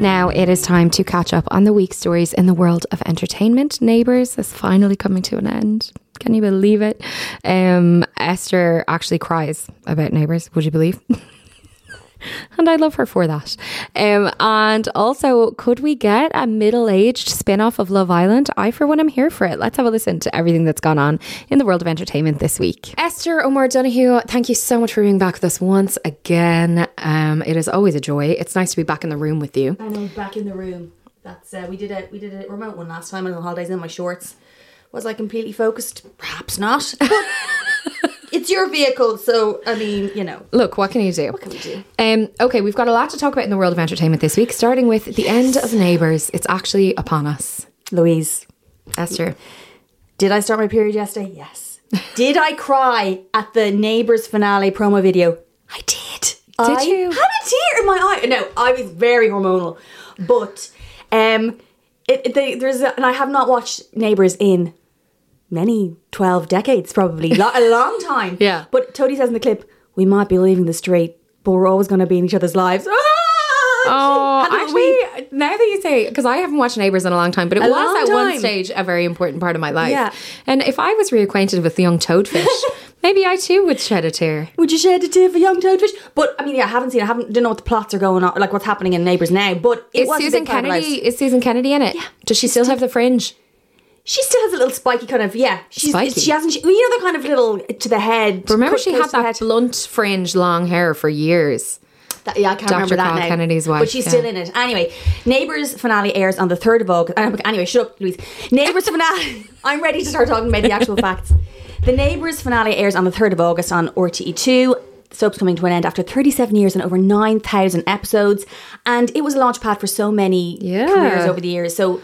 Now it is time to catch up on the week's stories in the world of entertainment. Neighbours is finally coming to an end. Can you believe it? Um, Esther actually cries about Neighbours. Would you believe? and I love her for that. Um, and also, could we get a middle-aged spin-off of Love Island? I, for one, am here for it. Let's have a listen to everything that's gone on in the world of entertainment this week. Esther O'Moore-Donohoe, thank you so much for being back with us once again. Um, it is always a joy. It's nice to be back in the room with you. I know, back in the room. That's uh, we did a we did a remote one last time on the holidays in my shorts. Was I completely focused? Perhaps not. It's your vehicle, so I mean, you know. Look, what can you do? What can we do? Um, okay, we've got a lot to talk about in the world of entertainment this week, starting with the end of Neighbours. It's actually upon us. Louise, Esther. did I start my period yesterday? Yes. did I cry at the Neighbours finale promo video? I did. I you? I had a tear in my eye. No, I was very hormonal, but um, it, it- they, there's a, and I have not watched Neighbours in many twelve decades, probably Lo- a long time. Yeah. But Toadie says in the clip, "We might be leaving the street, but we're always going to be in each other's lives." Oh, actually, now that you say, because I haven't watched Neighbours in a long time, but it was at one stage a very important part of my life. Yeah. And if I was reacquainted with the young toadfish, maybe I too would shed a tear. Would you shed a tear for young toadfish? But I mean, yeah, I haven't seen. I haven't. Don't know what the plots are going on, like what's happening in Neighbours now. But it Is Susan big part of our Kennedy? Is Susan Kennedy in it? Yeah. Does she still have the fringe? She still has a little spiky kind of yeah. She's, Spiky? She hasn't. She, you know the kind of little to the head. Remember, she had that blunt fringe, long hair for years. That, yeah, I can't Dr. remember that Carl now. Kennedy's wife, but she's yeah. still in it. Anyway, Neighbours finale airs on the third of August. uh, Anyway, shut up, Louise. Neighbours finale. I'm ready to start talking about the actual facts. The Neighbours finale airs on the third of August on RTE2. The soap's coming to an end after 37 years and over 9,000 episodes, and it was a launchpad for so many Yeah. careers over the years. So.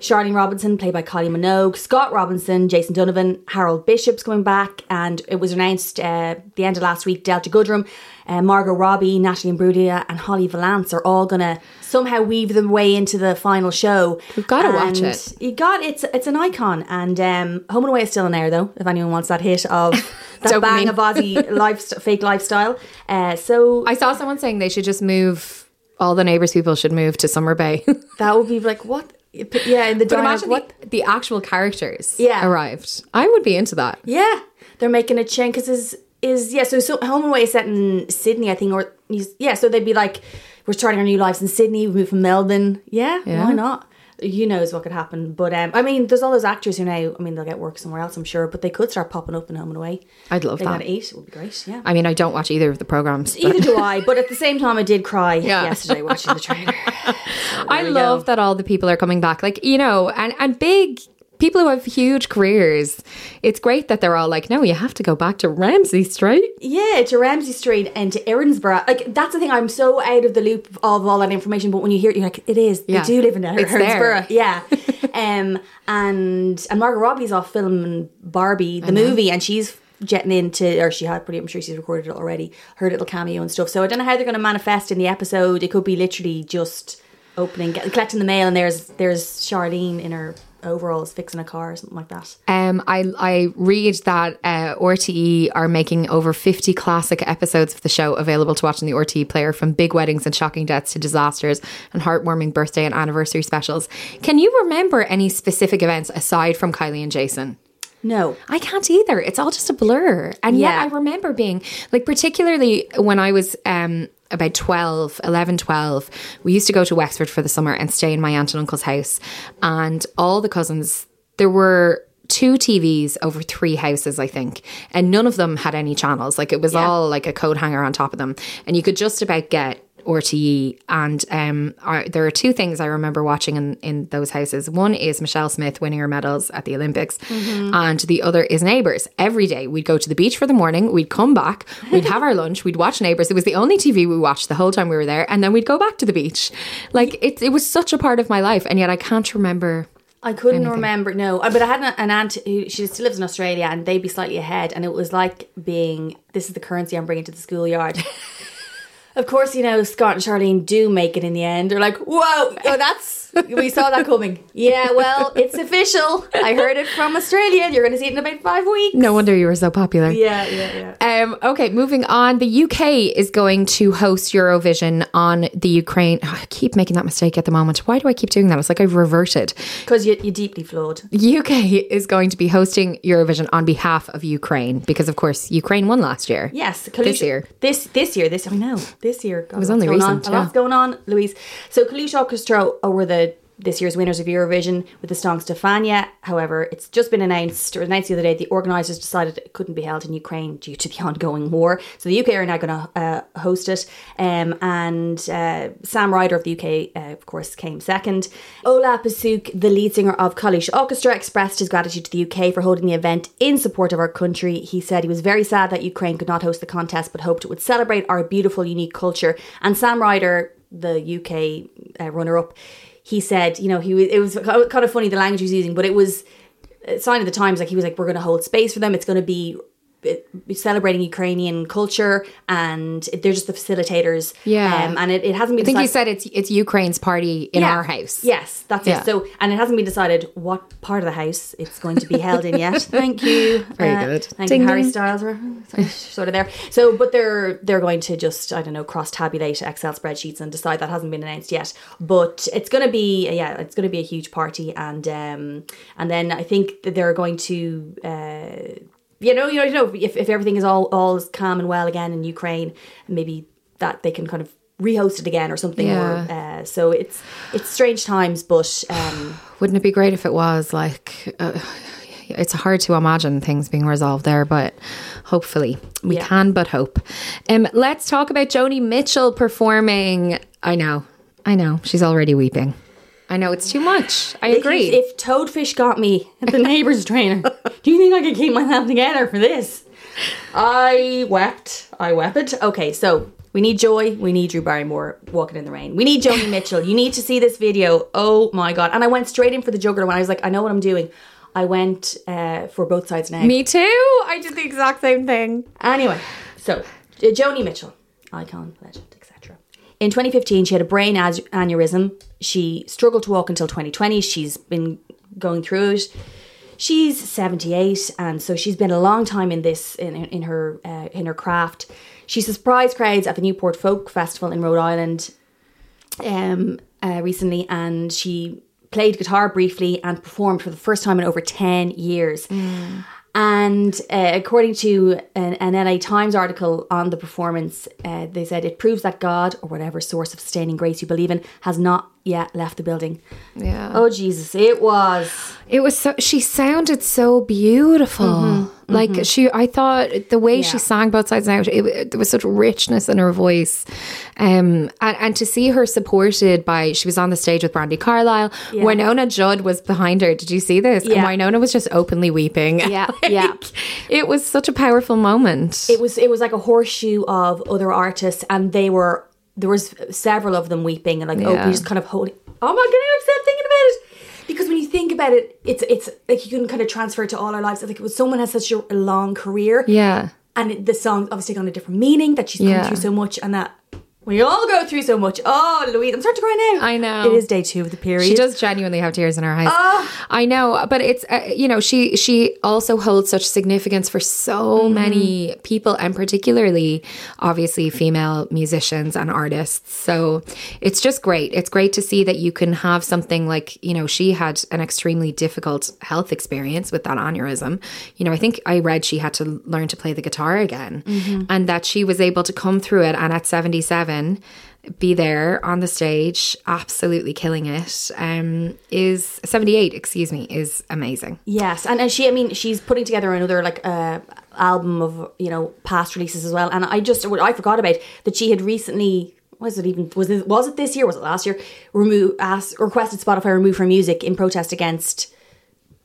Charlene Robinson, played by Kylie Minogue, Scott Robinson, Jason Donovan, Harold Bishop's coming back, and it was announced uh, the end of last week. Delta Goodrem, uh, Margot Robbie, Natalie Imbruglia, and Holly Valance are all gonna somehow weave their way into the final show. We've gotta watch it. You got it's it's an icon, and um, Home and Away is still in there though. If anyone wants that hit of that bang of Aussie lifestyle, fake lifestyle, uh, so I saw someone saying they should just move. All the neighbours people should move to Summer Bay. that would be like what? Yeah, in the diner, imagine what? the, the actual characters Yeah. arrived. I would be into that. Yeah, they're making a change because is is yeah. So, so Home and Away is set in Sydney, I think, or yeah. So they'd be like, we're starting our new lives in Sydney. We move from Melbourne. Yeah, Yeah. why not? You knows what could happen, but um, I mean, there's all those actors who now. I mean, they'll get work somewhere else, I'm sure, but they could start popping up in Home and Away. I'd love they that. eight. It would be great. Yeah. I mean, I don't watch either of the programs. but- Either do I, but at the same time, I did cry Yeah. yesterday watching the trailer. I love go. that all the people are coming back. Like, you know, and, and big people who have huge careers. It's great that they're all like, no, you have to go back to Ramsay Street. Yeah, to Ramsay Street and to Erinsborough. Like that's the thing. I'm so out of the loop of all that information. But when you hear it, you're like, it is. Yeah. They do live in It's there. Erinsborough. Yeah. um. And and Margot Robbie's off filming Barbie the movie, and she's jetting into, or she had pretty. I'm sure she's recorded it already. Her little cameo and stuff. So I don't know how they're going to manifest in the episode. It could be literally just opening, collecting the mail, and there's there's Charlene in her overalls fixing a car or something like that. Um, I I read that uh, RTE are making over fifty classic episodes of the show available to watch on the RTE player, from big weddings and shocking deaths to disasters and heartwarming birthday and anniversary specials. Can you remember any specific events aside from Kylie and Jason? No. I can't either. It's all just a blur. And Yeah. yet I remember being like particularly when I was um about 12, 11, 12, we used to go to Wexford for the summer and stay in my aunt and uncle's house. And all the cousins, there were two TVs over three houses, I think. And none of them had any channels. Like it was all like a coat hanger on top of them. And you could just about get RTE. And um, I, there are two things I remember watching in, in those houses. One is Michelle Smith winning her medals at the Olympics, and the other is Neighbours. Every day we'd go to the beach for the morning, we'd come back, we'd have our lunch, we'd watch Neighbours. It was the only TV we watched the whole time we were there, and then we'd go back to the beach. Like it, it was such a part of my life, and yet I can't remember. I couldn't remember. No, Uh, but I had an, an aunt who she still lives in Australia, and they'd be slightly ahead, and it was like being this is the currency I'm bringing to the schoolyard. of course, you know Scott and Charlene do make it in the end. They're like, "Whoa, oh, that's we saw that coming." Yeah, well, it's official. I heard it from Australia. You're going to see it in about five weeks. No wonder you were so popular. Yeah, yeah, yeah. Um, okay, moving on. The UK is going to host Eurovision on the Ukraine. I keep making that mistake at the moment. Why do I keep doing that? It's like I've reverted. Because you, you're deeply flawed. UK is going to be hosting Eurovision on behalf of Ukraine because, of course, Ukraine won last year. Yes, This year. This this year, this I know. This year, God, It was only recent, On, yeah. A lot's going on, Louise. So Kalush Orchestra uh, were the this year's winners of Eurovision with the song Stefania. However, it's just been announced or announced the other day. The organisers decided it couldn't be held in Ukraine due to the ongoing war. So the UK are now going to uh, host it. Um, and uh, Sam Ryder of the UK, uh, of course, came second. Oleh Psiuk, the lead singer of Kalush Orchestra, expressed his gratitude to the UK for holding the event in support of our country. He said he was very sad that Ukraine could not host the contest, but hoped it would celebrate our beautiful, unique culture. And Sam Ryder, the UK uh, runner-up, he said, you know, he was, it was kind of funny the language he was using, but it was a sign of the times. Like he was like, we're going to hold space for them. It's going to be celebrating Ukrainian culture, and they're just the facilitators. Yeah. um, and it, it hasn't been. I think you said it's it's Ukraine's party in Yeah. our house. Yes, that's Yeah. it. So, and it hasn't been decided what part of the house it's going to be held in yet. Thank you. Very Uh, good. Thank Ding, you, Harry. Styles. We're sort of there. So, but they're they're going to just I don't know cross tabulate Excel spreadsheets and decide that hasn't been announced yet. But it's going to be yeah, it's going to be a huge party, and um, and then I think that they're going to. Uh, you know, you know, if, if everything is all all is calm and well again in Ukraine, maybe that they can kind of rehost it again or something. Or, uh, so it's it's strange times, but um, Wouldn't it be great if it was like? Uh, it's hard to imagine things being resolved there, but hopefully we Yeah. can. But hope. Um, let's talk about Joni Mitchell performing. I know, I know, she's already weeping. I know it's too much. I if- agree. If, Toadfish got me at the neighbor's trainer, do you think I could keep myself together for this? I wept. I wept. Okay, so we need Joy. We need Drew Barrymore walking in the rain. We need Joni Mitchell. You need to see this video. Oh my god! And I went straight in for the juggler when I was like, I know what I'm doing. I went uh, for both sides now. Me too. I did the exact same thing. Anyway, so Joni Mitchell, icon, legend, etc. In 2015, she had a brain as- aneurysm. She struggled to walk until 2020. She's been going through it. She's 78, and so she's been a long time in this in, in her uh, in her craft. She surprised crowds at the Newport Folk Festival in Rhode Island um, uh, recently, and she played guitar briefly and performed for the first time in over 10 years. And uh, according to an, an LA Times article on the performance, uh, they said it proves that God, or whatever source of sustaining grace you believe in, has not yet left the building. Yeah. Oh, Jesus, it was. It was so. She sounded so beautiful. Like she, I thought the way she sang both sides out, it, there was such richness in her voice, um, and and to see her supported by, she was on the stage with Brandi Carlile. Yeah. Wynonna Judd was behind her. Did you see this? And Winona was just openly weeping. Yeah, yeah. It was such a powerful moment. It was it was like a horseshoe of other artists, and they were there was several of them weeping and like oh, Yeah. Opie just kind of holding. Oh my god, I'm upset thinking about it. Because when you think about it, it's it's like you can kind of transfer it to all our lives. Like it was someone has such a long career, yeah. and it, the song's obviously got a different meaning that she's Yeah. gone through so much, and that we all go through so much. Oh, Louise, I'm starting to cry now. I know. It is day two of the period. She does genuinely have tears in her eyes. Ah. I know, but it's uh, you know she she also holds such significance for so mm. many people, and particularly obviously female musicians and artists. So it's just great. It's great to see that you can have something like you know she had an extremely difficult health experience with that aneurysm. You know, I think I read she had to learn to play the guitar again, mm-hmm. and that she was able to come through it, and at 77 be there on the stage, absolutely killing it. Um, is seventy eight, excuse me, is amazing. Yes, and, and she, I mean, she's putting together another like uh, album of you know past releases as well. And I just I forgot about that she had recently was it even was it was it this year was it last year remove asked requested Spotify remove her music in protest against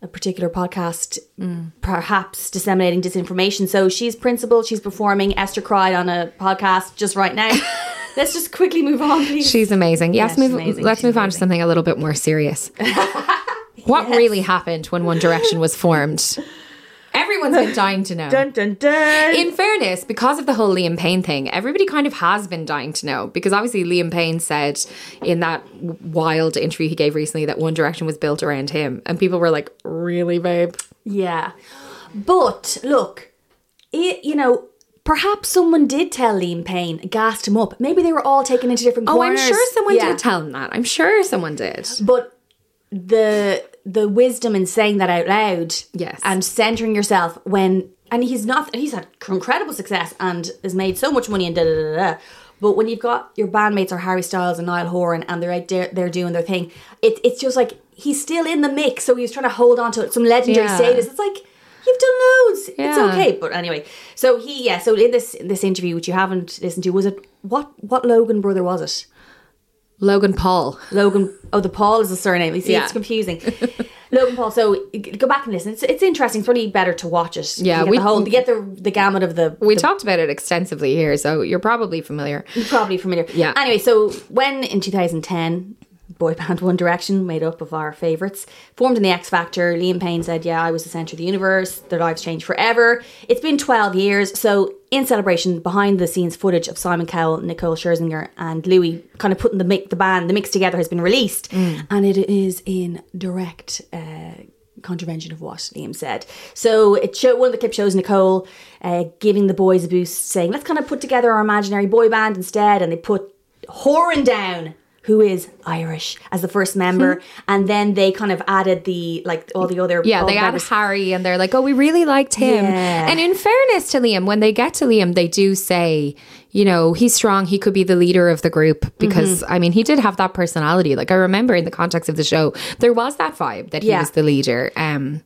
a particular podcast perhaps disseminating disinformation. So she's principal, she's performing. Esther cried on a podcast just right now. Let's just quickly move on, please. She's amazing. Yes, she's move, amazing. let's She's move on to something a little bit more serious. What really happened when One Direction was formed? Everyone's been dying to know. dun dun dun. In fairness, because of the whole Liam Payne thing, everybody kind of has been dying to know. Because obviously, Liam Payne said in that wild interview he gave recently that One Direction was built around him. And people were like, really, babe? Yeah. But look, it, you know, perhaps someone did tell Liam Payne, gassed him up. Maybe they were all taken into different Oh, I'm sure someone Yeah. did tell him that. I'm sure someone did. But the the wisdom in saying that out loud, Yes. and centering yourself when and he's not he's had incredible success and has made so much money and da da da da. But when you've got your bandmates are Harry Styles and Niall Horan and they're out there they're doing their thing, it, it's just like he's still in the mix, so he's trying to hold on to some legendary Yeah. status. It's like you've done loads. It's okay. But anyway, so he yeah. So in this in this interview, which you haven't listened to, was it what what Logan brother was it? Logan Paul. Logan. Oh, the Paul is a surname. You see, Yeah. it's confusing. Logan Paul. So go back and listen. It's, it's interesting. It's really better to watch it. Yeah, we- the whole, get the the gamut of the. We the- talked about it extensively here, so you're probably familiar. You're probably familiar. Yeah. Anyway, so when in 2010, boy band One Direction, made up of our favourites. Formed in the X Factor, Liam Payne said, Yeah, I was the centre of the universe. Their lives changed forever. It's been 12 years. So, in celebration, behind the scenes footage of Simon Cowell, Nicole Scherzinger, and Louis kind of putting the, mi- the band, the mix together has been released. And it is in direct. Uh, contravention of what Liam said. So it showed one of the clips shows Nicole uh, giving the boys a boost, saying, "Let's kind of put together our imaginary boy band instead." And they put Horan down, who is Irish, as the first member, and then they kind of added the like all the other Yeah, they the add. Harry and they're like, oh, we really liked him. Yeah. And in fairness to Liam, when they get to Liam, they do say, you know, he's strong. He could be the leader of the group because, Mm-hmm. I mean, he did have that personality. Like, I remember in the context of the show, there was that vibe that he Yeah. was the leader um,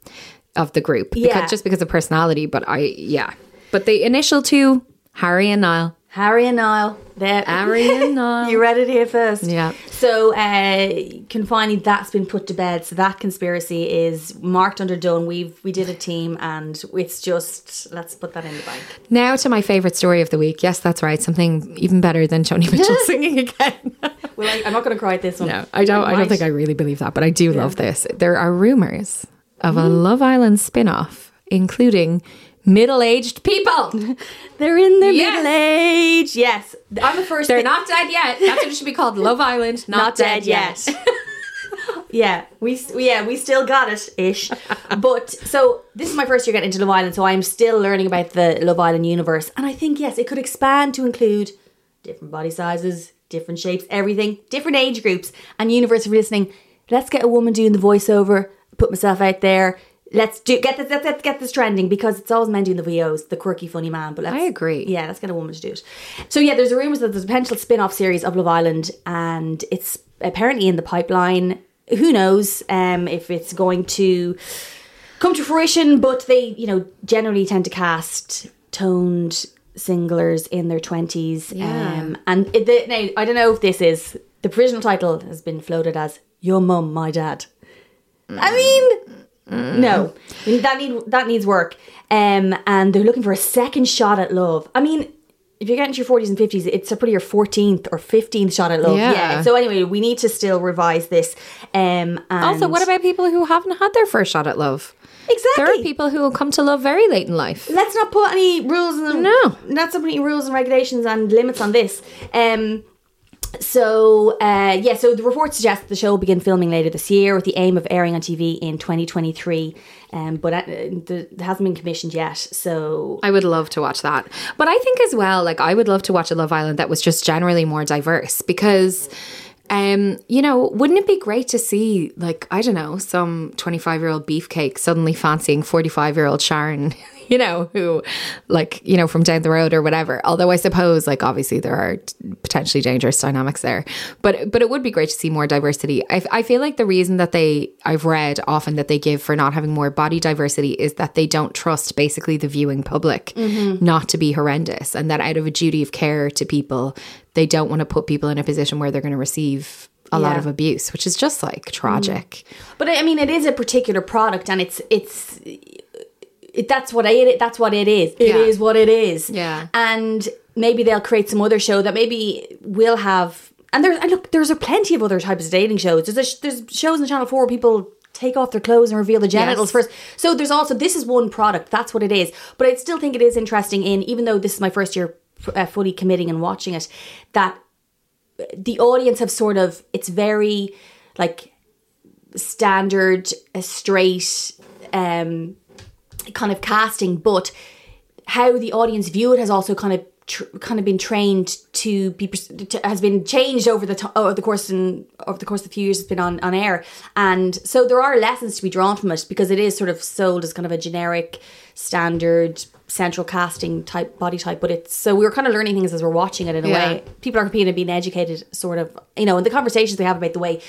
of the group. Yeah. Because, just because of personality. But I, yeah. But the initial two, Harry and Niall. Harry and Niall. There. Harry and Niall. you read it here first. Yeah. So, uh, confining that's been put to bed. So that conspiracy is marked under done. We've we did a team, and it's just let's put that in the bank. Now to my favourite story of the week. Yes, that's right. Something even better than Joni Mitchell singing again. Well, I, I'm not going to cry at this one. No, I don't. I don't think I really believe that, but I do love this. There are rumors of a Love Island spin-off, including middle-aged people. They're in their Yes. middle age. Yes, I'm the first. They're not dead yet. That's what it should be called. Love Island, not, not dead yet. yeah, we yeah we still got it ish. But so this is my first year getting into Love Island, so I'm still learning about the Love Island universe, and I think yes, it could expand to include different body sizes, different shapes, everything, different age groups, and universe of listening. Let's get a woman doing the voiceover. Put myself out there. Let's do get this. Let's, let's get this trending because it's always men doing the VOs, the quirky, funny man. But let's, I agree. Yeah, let's get a woman to do it. So yeah, there's rumors that there's a potential spin-off series of Love Island, and it's apparently in the pipeline. Who knows um, if it's going to come to fruition? But they, you know, generally tend to cast toned singlers in their twenties. Yeah. Um, and it, the, now I don't know if this is the provisional title has been floated as "Your Mum, My Dad." I mean, no, I mean, that need that needs work. Um, and they're looking for a second shot at love. I mean, if you're getting to your forties and fifties, it's probably your fourteenth or fifteenth shot at love. Yeah. Yeah. So anyway, we need to still revise this. Um, and Also, what about people who haven't had their first shot at love? exactly? There are people who will come to love very late in life. let's not put any rules and No. not so many rules and regulations and limits on this. Um so uh yeah, so the report suggests the show will begin filming later this year with the aim of airing on TV in 2023. Um but uh, it hasn't been commissioned yet. So I would love to watch that. But I think as well, like I would love to watch a Love Island that was just generally more diverse because um, you know, wouldn't it be great to see like, I don't know, some 25-year-old beefcake suddenly fancying 45-year-old Sharon, you know, who like, you know, from down the road or whatever. Although I suppose like obviously there are potentially dangerous dynamics there. But but it would be great to see more diversity. I, I feel like the reason that they I've read often that they give for not having more body diversity is that they don't trust basically the viewing public mm-hmm. not to be horrendous and that out of a duty of care to people they don't want to put people in a position where they're going to receive a lot of abuse which is just like tragic mm-hmm. But I mean, it is a particular product, and it's it's it, that's what I, it that's what it is. It is Yeah. what it is. Yeah. and maybe they'll create some other show that maybe will have. And there's and look, there's a plenty of other types of dating shows. There's a, there's shows on Channel Four where people take off their clothes and reveal the genitals Yes. first. So there's also this is one product. That's what it is. But I still think it is interesting. In even though this is my first year uh, fully committing and watching it, that the audience have sort of it's very like standard uh, straight um kind of casting but how the audience view it has also kind of tr- kind of been trained to be to, has been changed over the to- over the course and over the course of the few years it's been on on air and so there are lessons to be drawn from it because it is sort of sold as kind of a generic standard central casting type body type but it's so we were kind of learning things as we're watching it in a Yeah. way people are competing and being educated sort of you know and the conversations they have about the way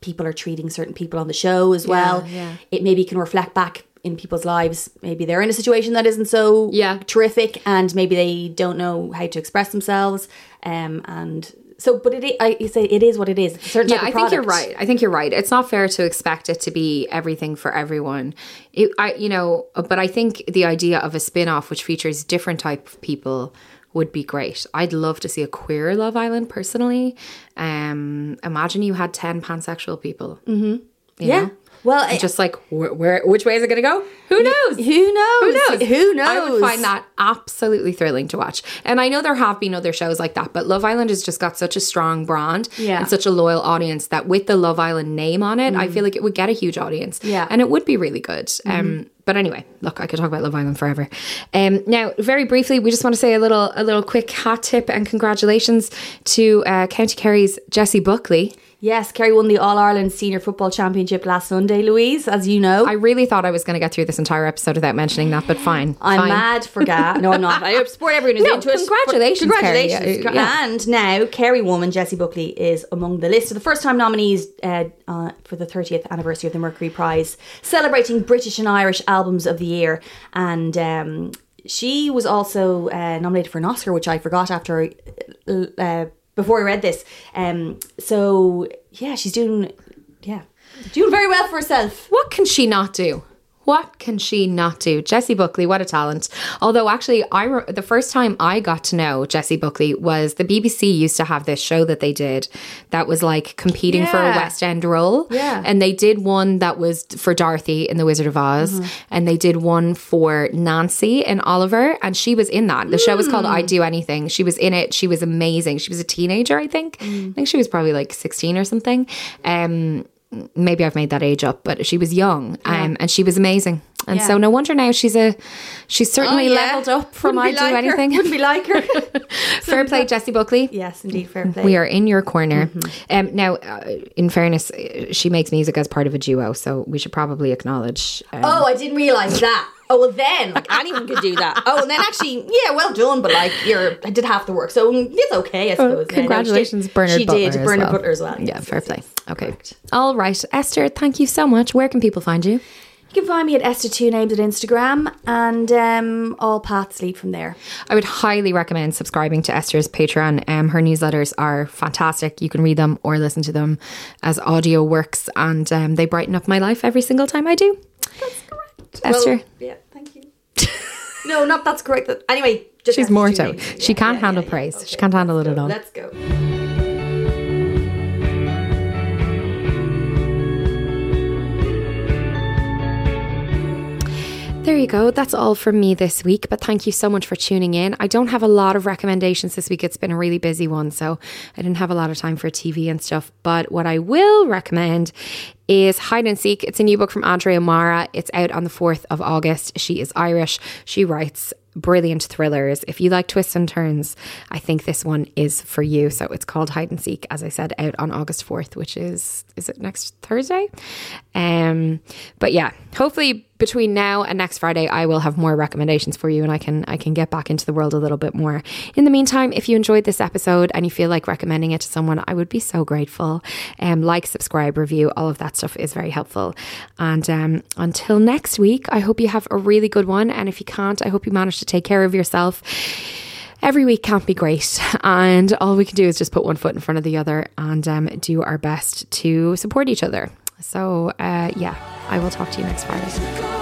people are treating certain people on the show as well yeah. it maybe can reflect back in people's lives maybe they're in a situation that isn't so Yeah. terrific and maybe they don't know how to express themselves um and so but it i- I say it is what it is yeah, I think you're right. I think you're right. It's not fair to expect it to be everything for everyone. It, I, you know, but I think the idea of a spin-off which features different type of people would be great. I'd love to see a queer Love Island personally. Um, imagine you had 10 pansexual people. Mm-hmm. Yeah. Well, And just like, where, where, which way is it going to go? Who knows? Who knows? Who knows? Who knows? I would find that absolutely thrilling to watch. And I know there have been other shows like that, but Love Island has just got such a strong brand Yeah. and such a loyal audience that with the Love Island name on it, I feel like it would get a huge audience. Yeah. And it would be really good. Um, but anyway, look, I could talk about Love Island forever. Um, now, very briefly, we just want to say a little, a little quick hat tip and congratulations to uh, County Kerry's Jessie Buckley. Yes, Kerry won the All Ireland Senior Football Championship last Sunday, Louise, as you know. I really thought I was going to get through this entire episode without mentioning that, but fine. I'm fine. mad for Ga. No, I'm not. I support everyone who's No, into it. congratulations, Congratulations. Kerry. Yeah, yeah. And now, Kerry woman Jessie Buckley is among the list of the first time nominees uh, uh, for the 30th anniversary of the Mercury Prize, celebrating British and Irish albums of the year. And um, she was also uh, nominated for an Oscar, which I forgot after. Uh, before I read this, um, so yeah, she's doing, yeah, doing very well for herself. What can she not do? What can she not do? Jessie Buckley, what a talent. Although, actually, I re- the first time I got to know Jessie Buckley was the BBC used to have this show that they did that was like competing for a West End role. Yeah. And they did one that was for Dorothy in The Wizard of Oz. Mm-hmm. And they did one for Nancy in Oliver. And she was in that. The show was called Mm. I'd Do Anything. She was in it. She was amazing. She was a teenager, I think. Mm. I think she was probably like 16 or something. Um, maybe I've made that age up, but she was young um, and she was amazing. And Yeah. so no wonder now she's a she's certainly Oh, yeah. leveled up from Wouldn't I do like her. anything. Wouldn't be like her. Fair play, Jessie Buckley. yes, indeed, fair play. We are in your corner. Um, now, uh, in fairness, uh, she makes music as part of a duo, so we should probably acknowledge. Um, Oh, I didn't realize that. Oh well, then like anyone could do that. Oh, and then actually, yeah, well done. But like, you're I did half the work, so mm, it's okay, I suppose. Yeah, no, she did- Congratulations, Bernard She Butler. did Bernard well. Butler as well. Yeah, yes, fair yes, play. yes. Okay. Correct. All right. Esther, thank you so much. Where can people find you? You can find me at Esther Two Names at Instagram, and um, all paths lead from there. I would highly recommend subscribing to Esther's Patreon. Um, her newsletters are fantastic. You can read them or listen to them as audio works, and um, they brighten up my life every single time I do. That's correct. Esther. Well, yeah. no, not that's correct. That- Anyway, just She's more so. She can't yeah, handle yeah, praise. She can't handle it at all. Let's go. There you go. That's all from me this week. But thank you so much for tuning in. I don't have a lot of recommendations this week. It's been a really busy one. So I didn't have a lot of time for TV and stuff. But what I will recommend is Hide and Seek. It's a new book from Andrea Mara. It's out on the 4th of August. She is Irish. She writes brilliant thrillers. If you like twists and turns, I think this one is for you. So it's called Hide and Seek, as I said, out on August 4th, which is, is it next Thursday? Um, but yeah, hopefully between now and next Friday, I will have more recommendations for you and I can, I can get back into the world a little bit more. In the meantime, if you enjoyed this episode and you feel like recommending it to someone, I would be so grateful. Um, like, subscribe, review, all of that stuff is very helpful. And um, until next week, I hope you have a really good one. And if you can't, I hope you manage to take care of yourself. Every week can't be great, and all we can do is just put one foot in front of the other and um, do our best to support each other. So, uh, yeah, I will talk to you next Friday.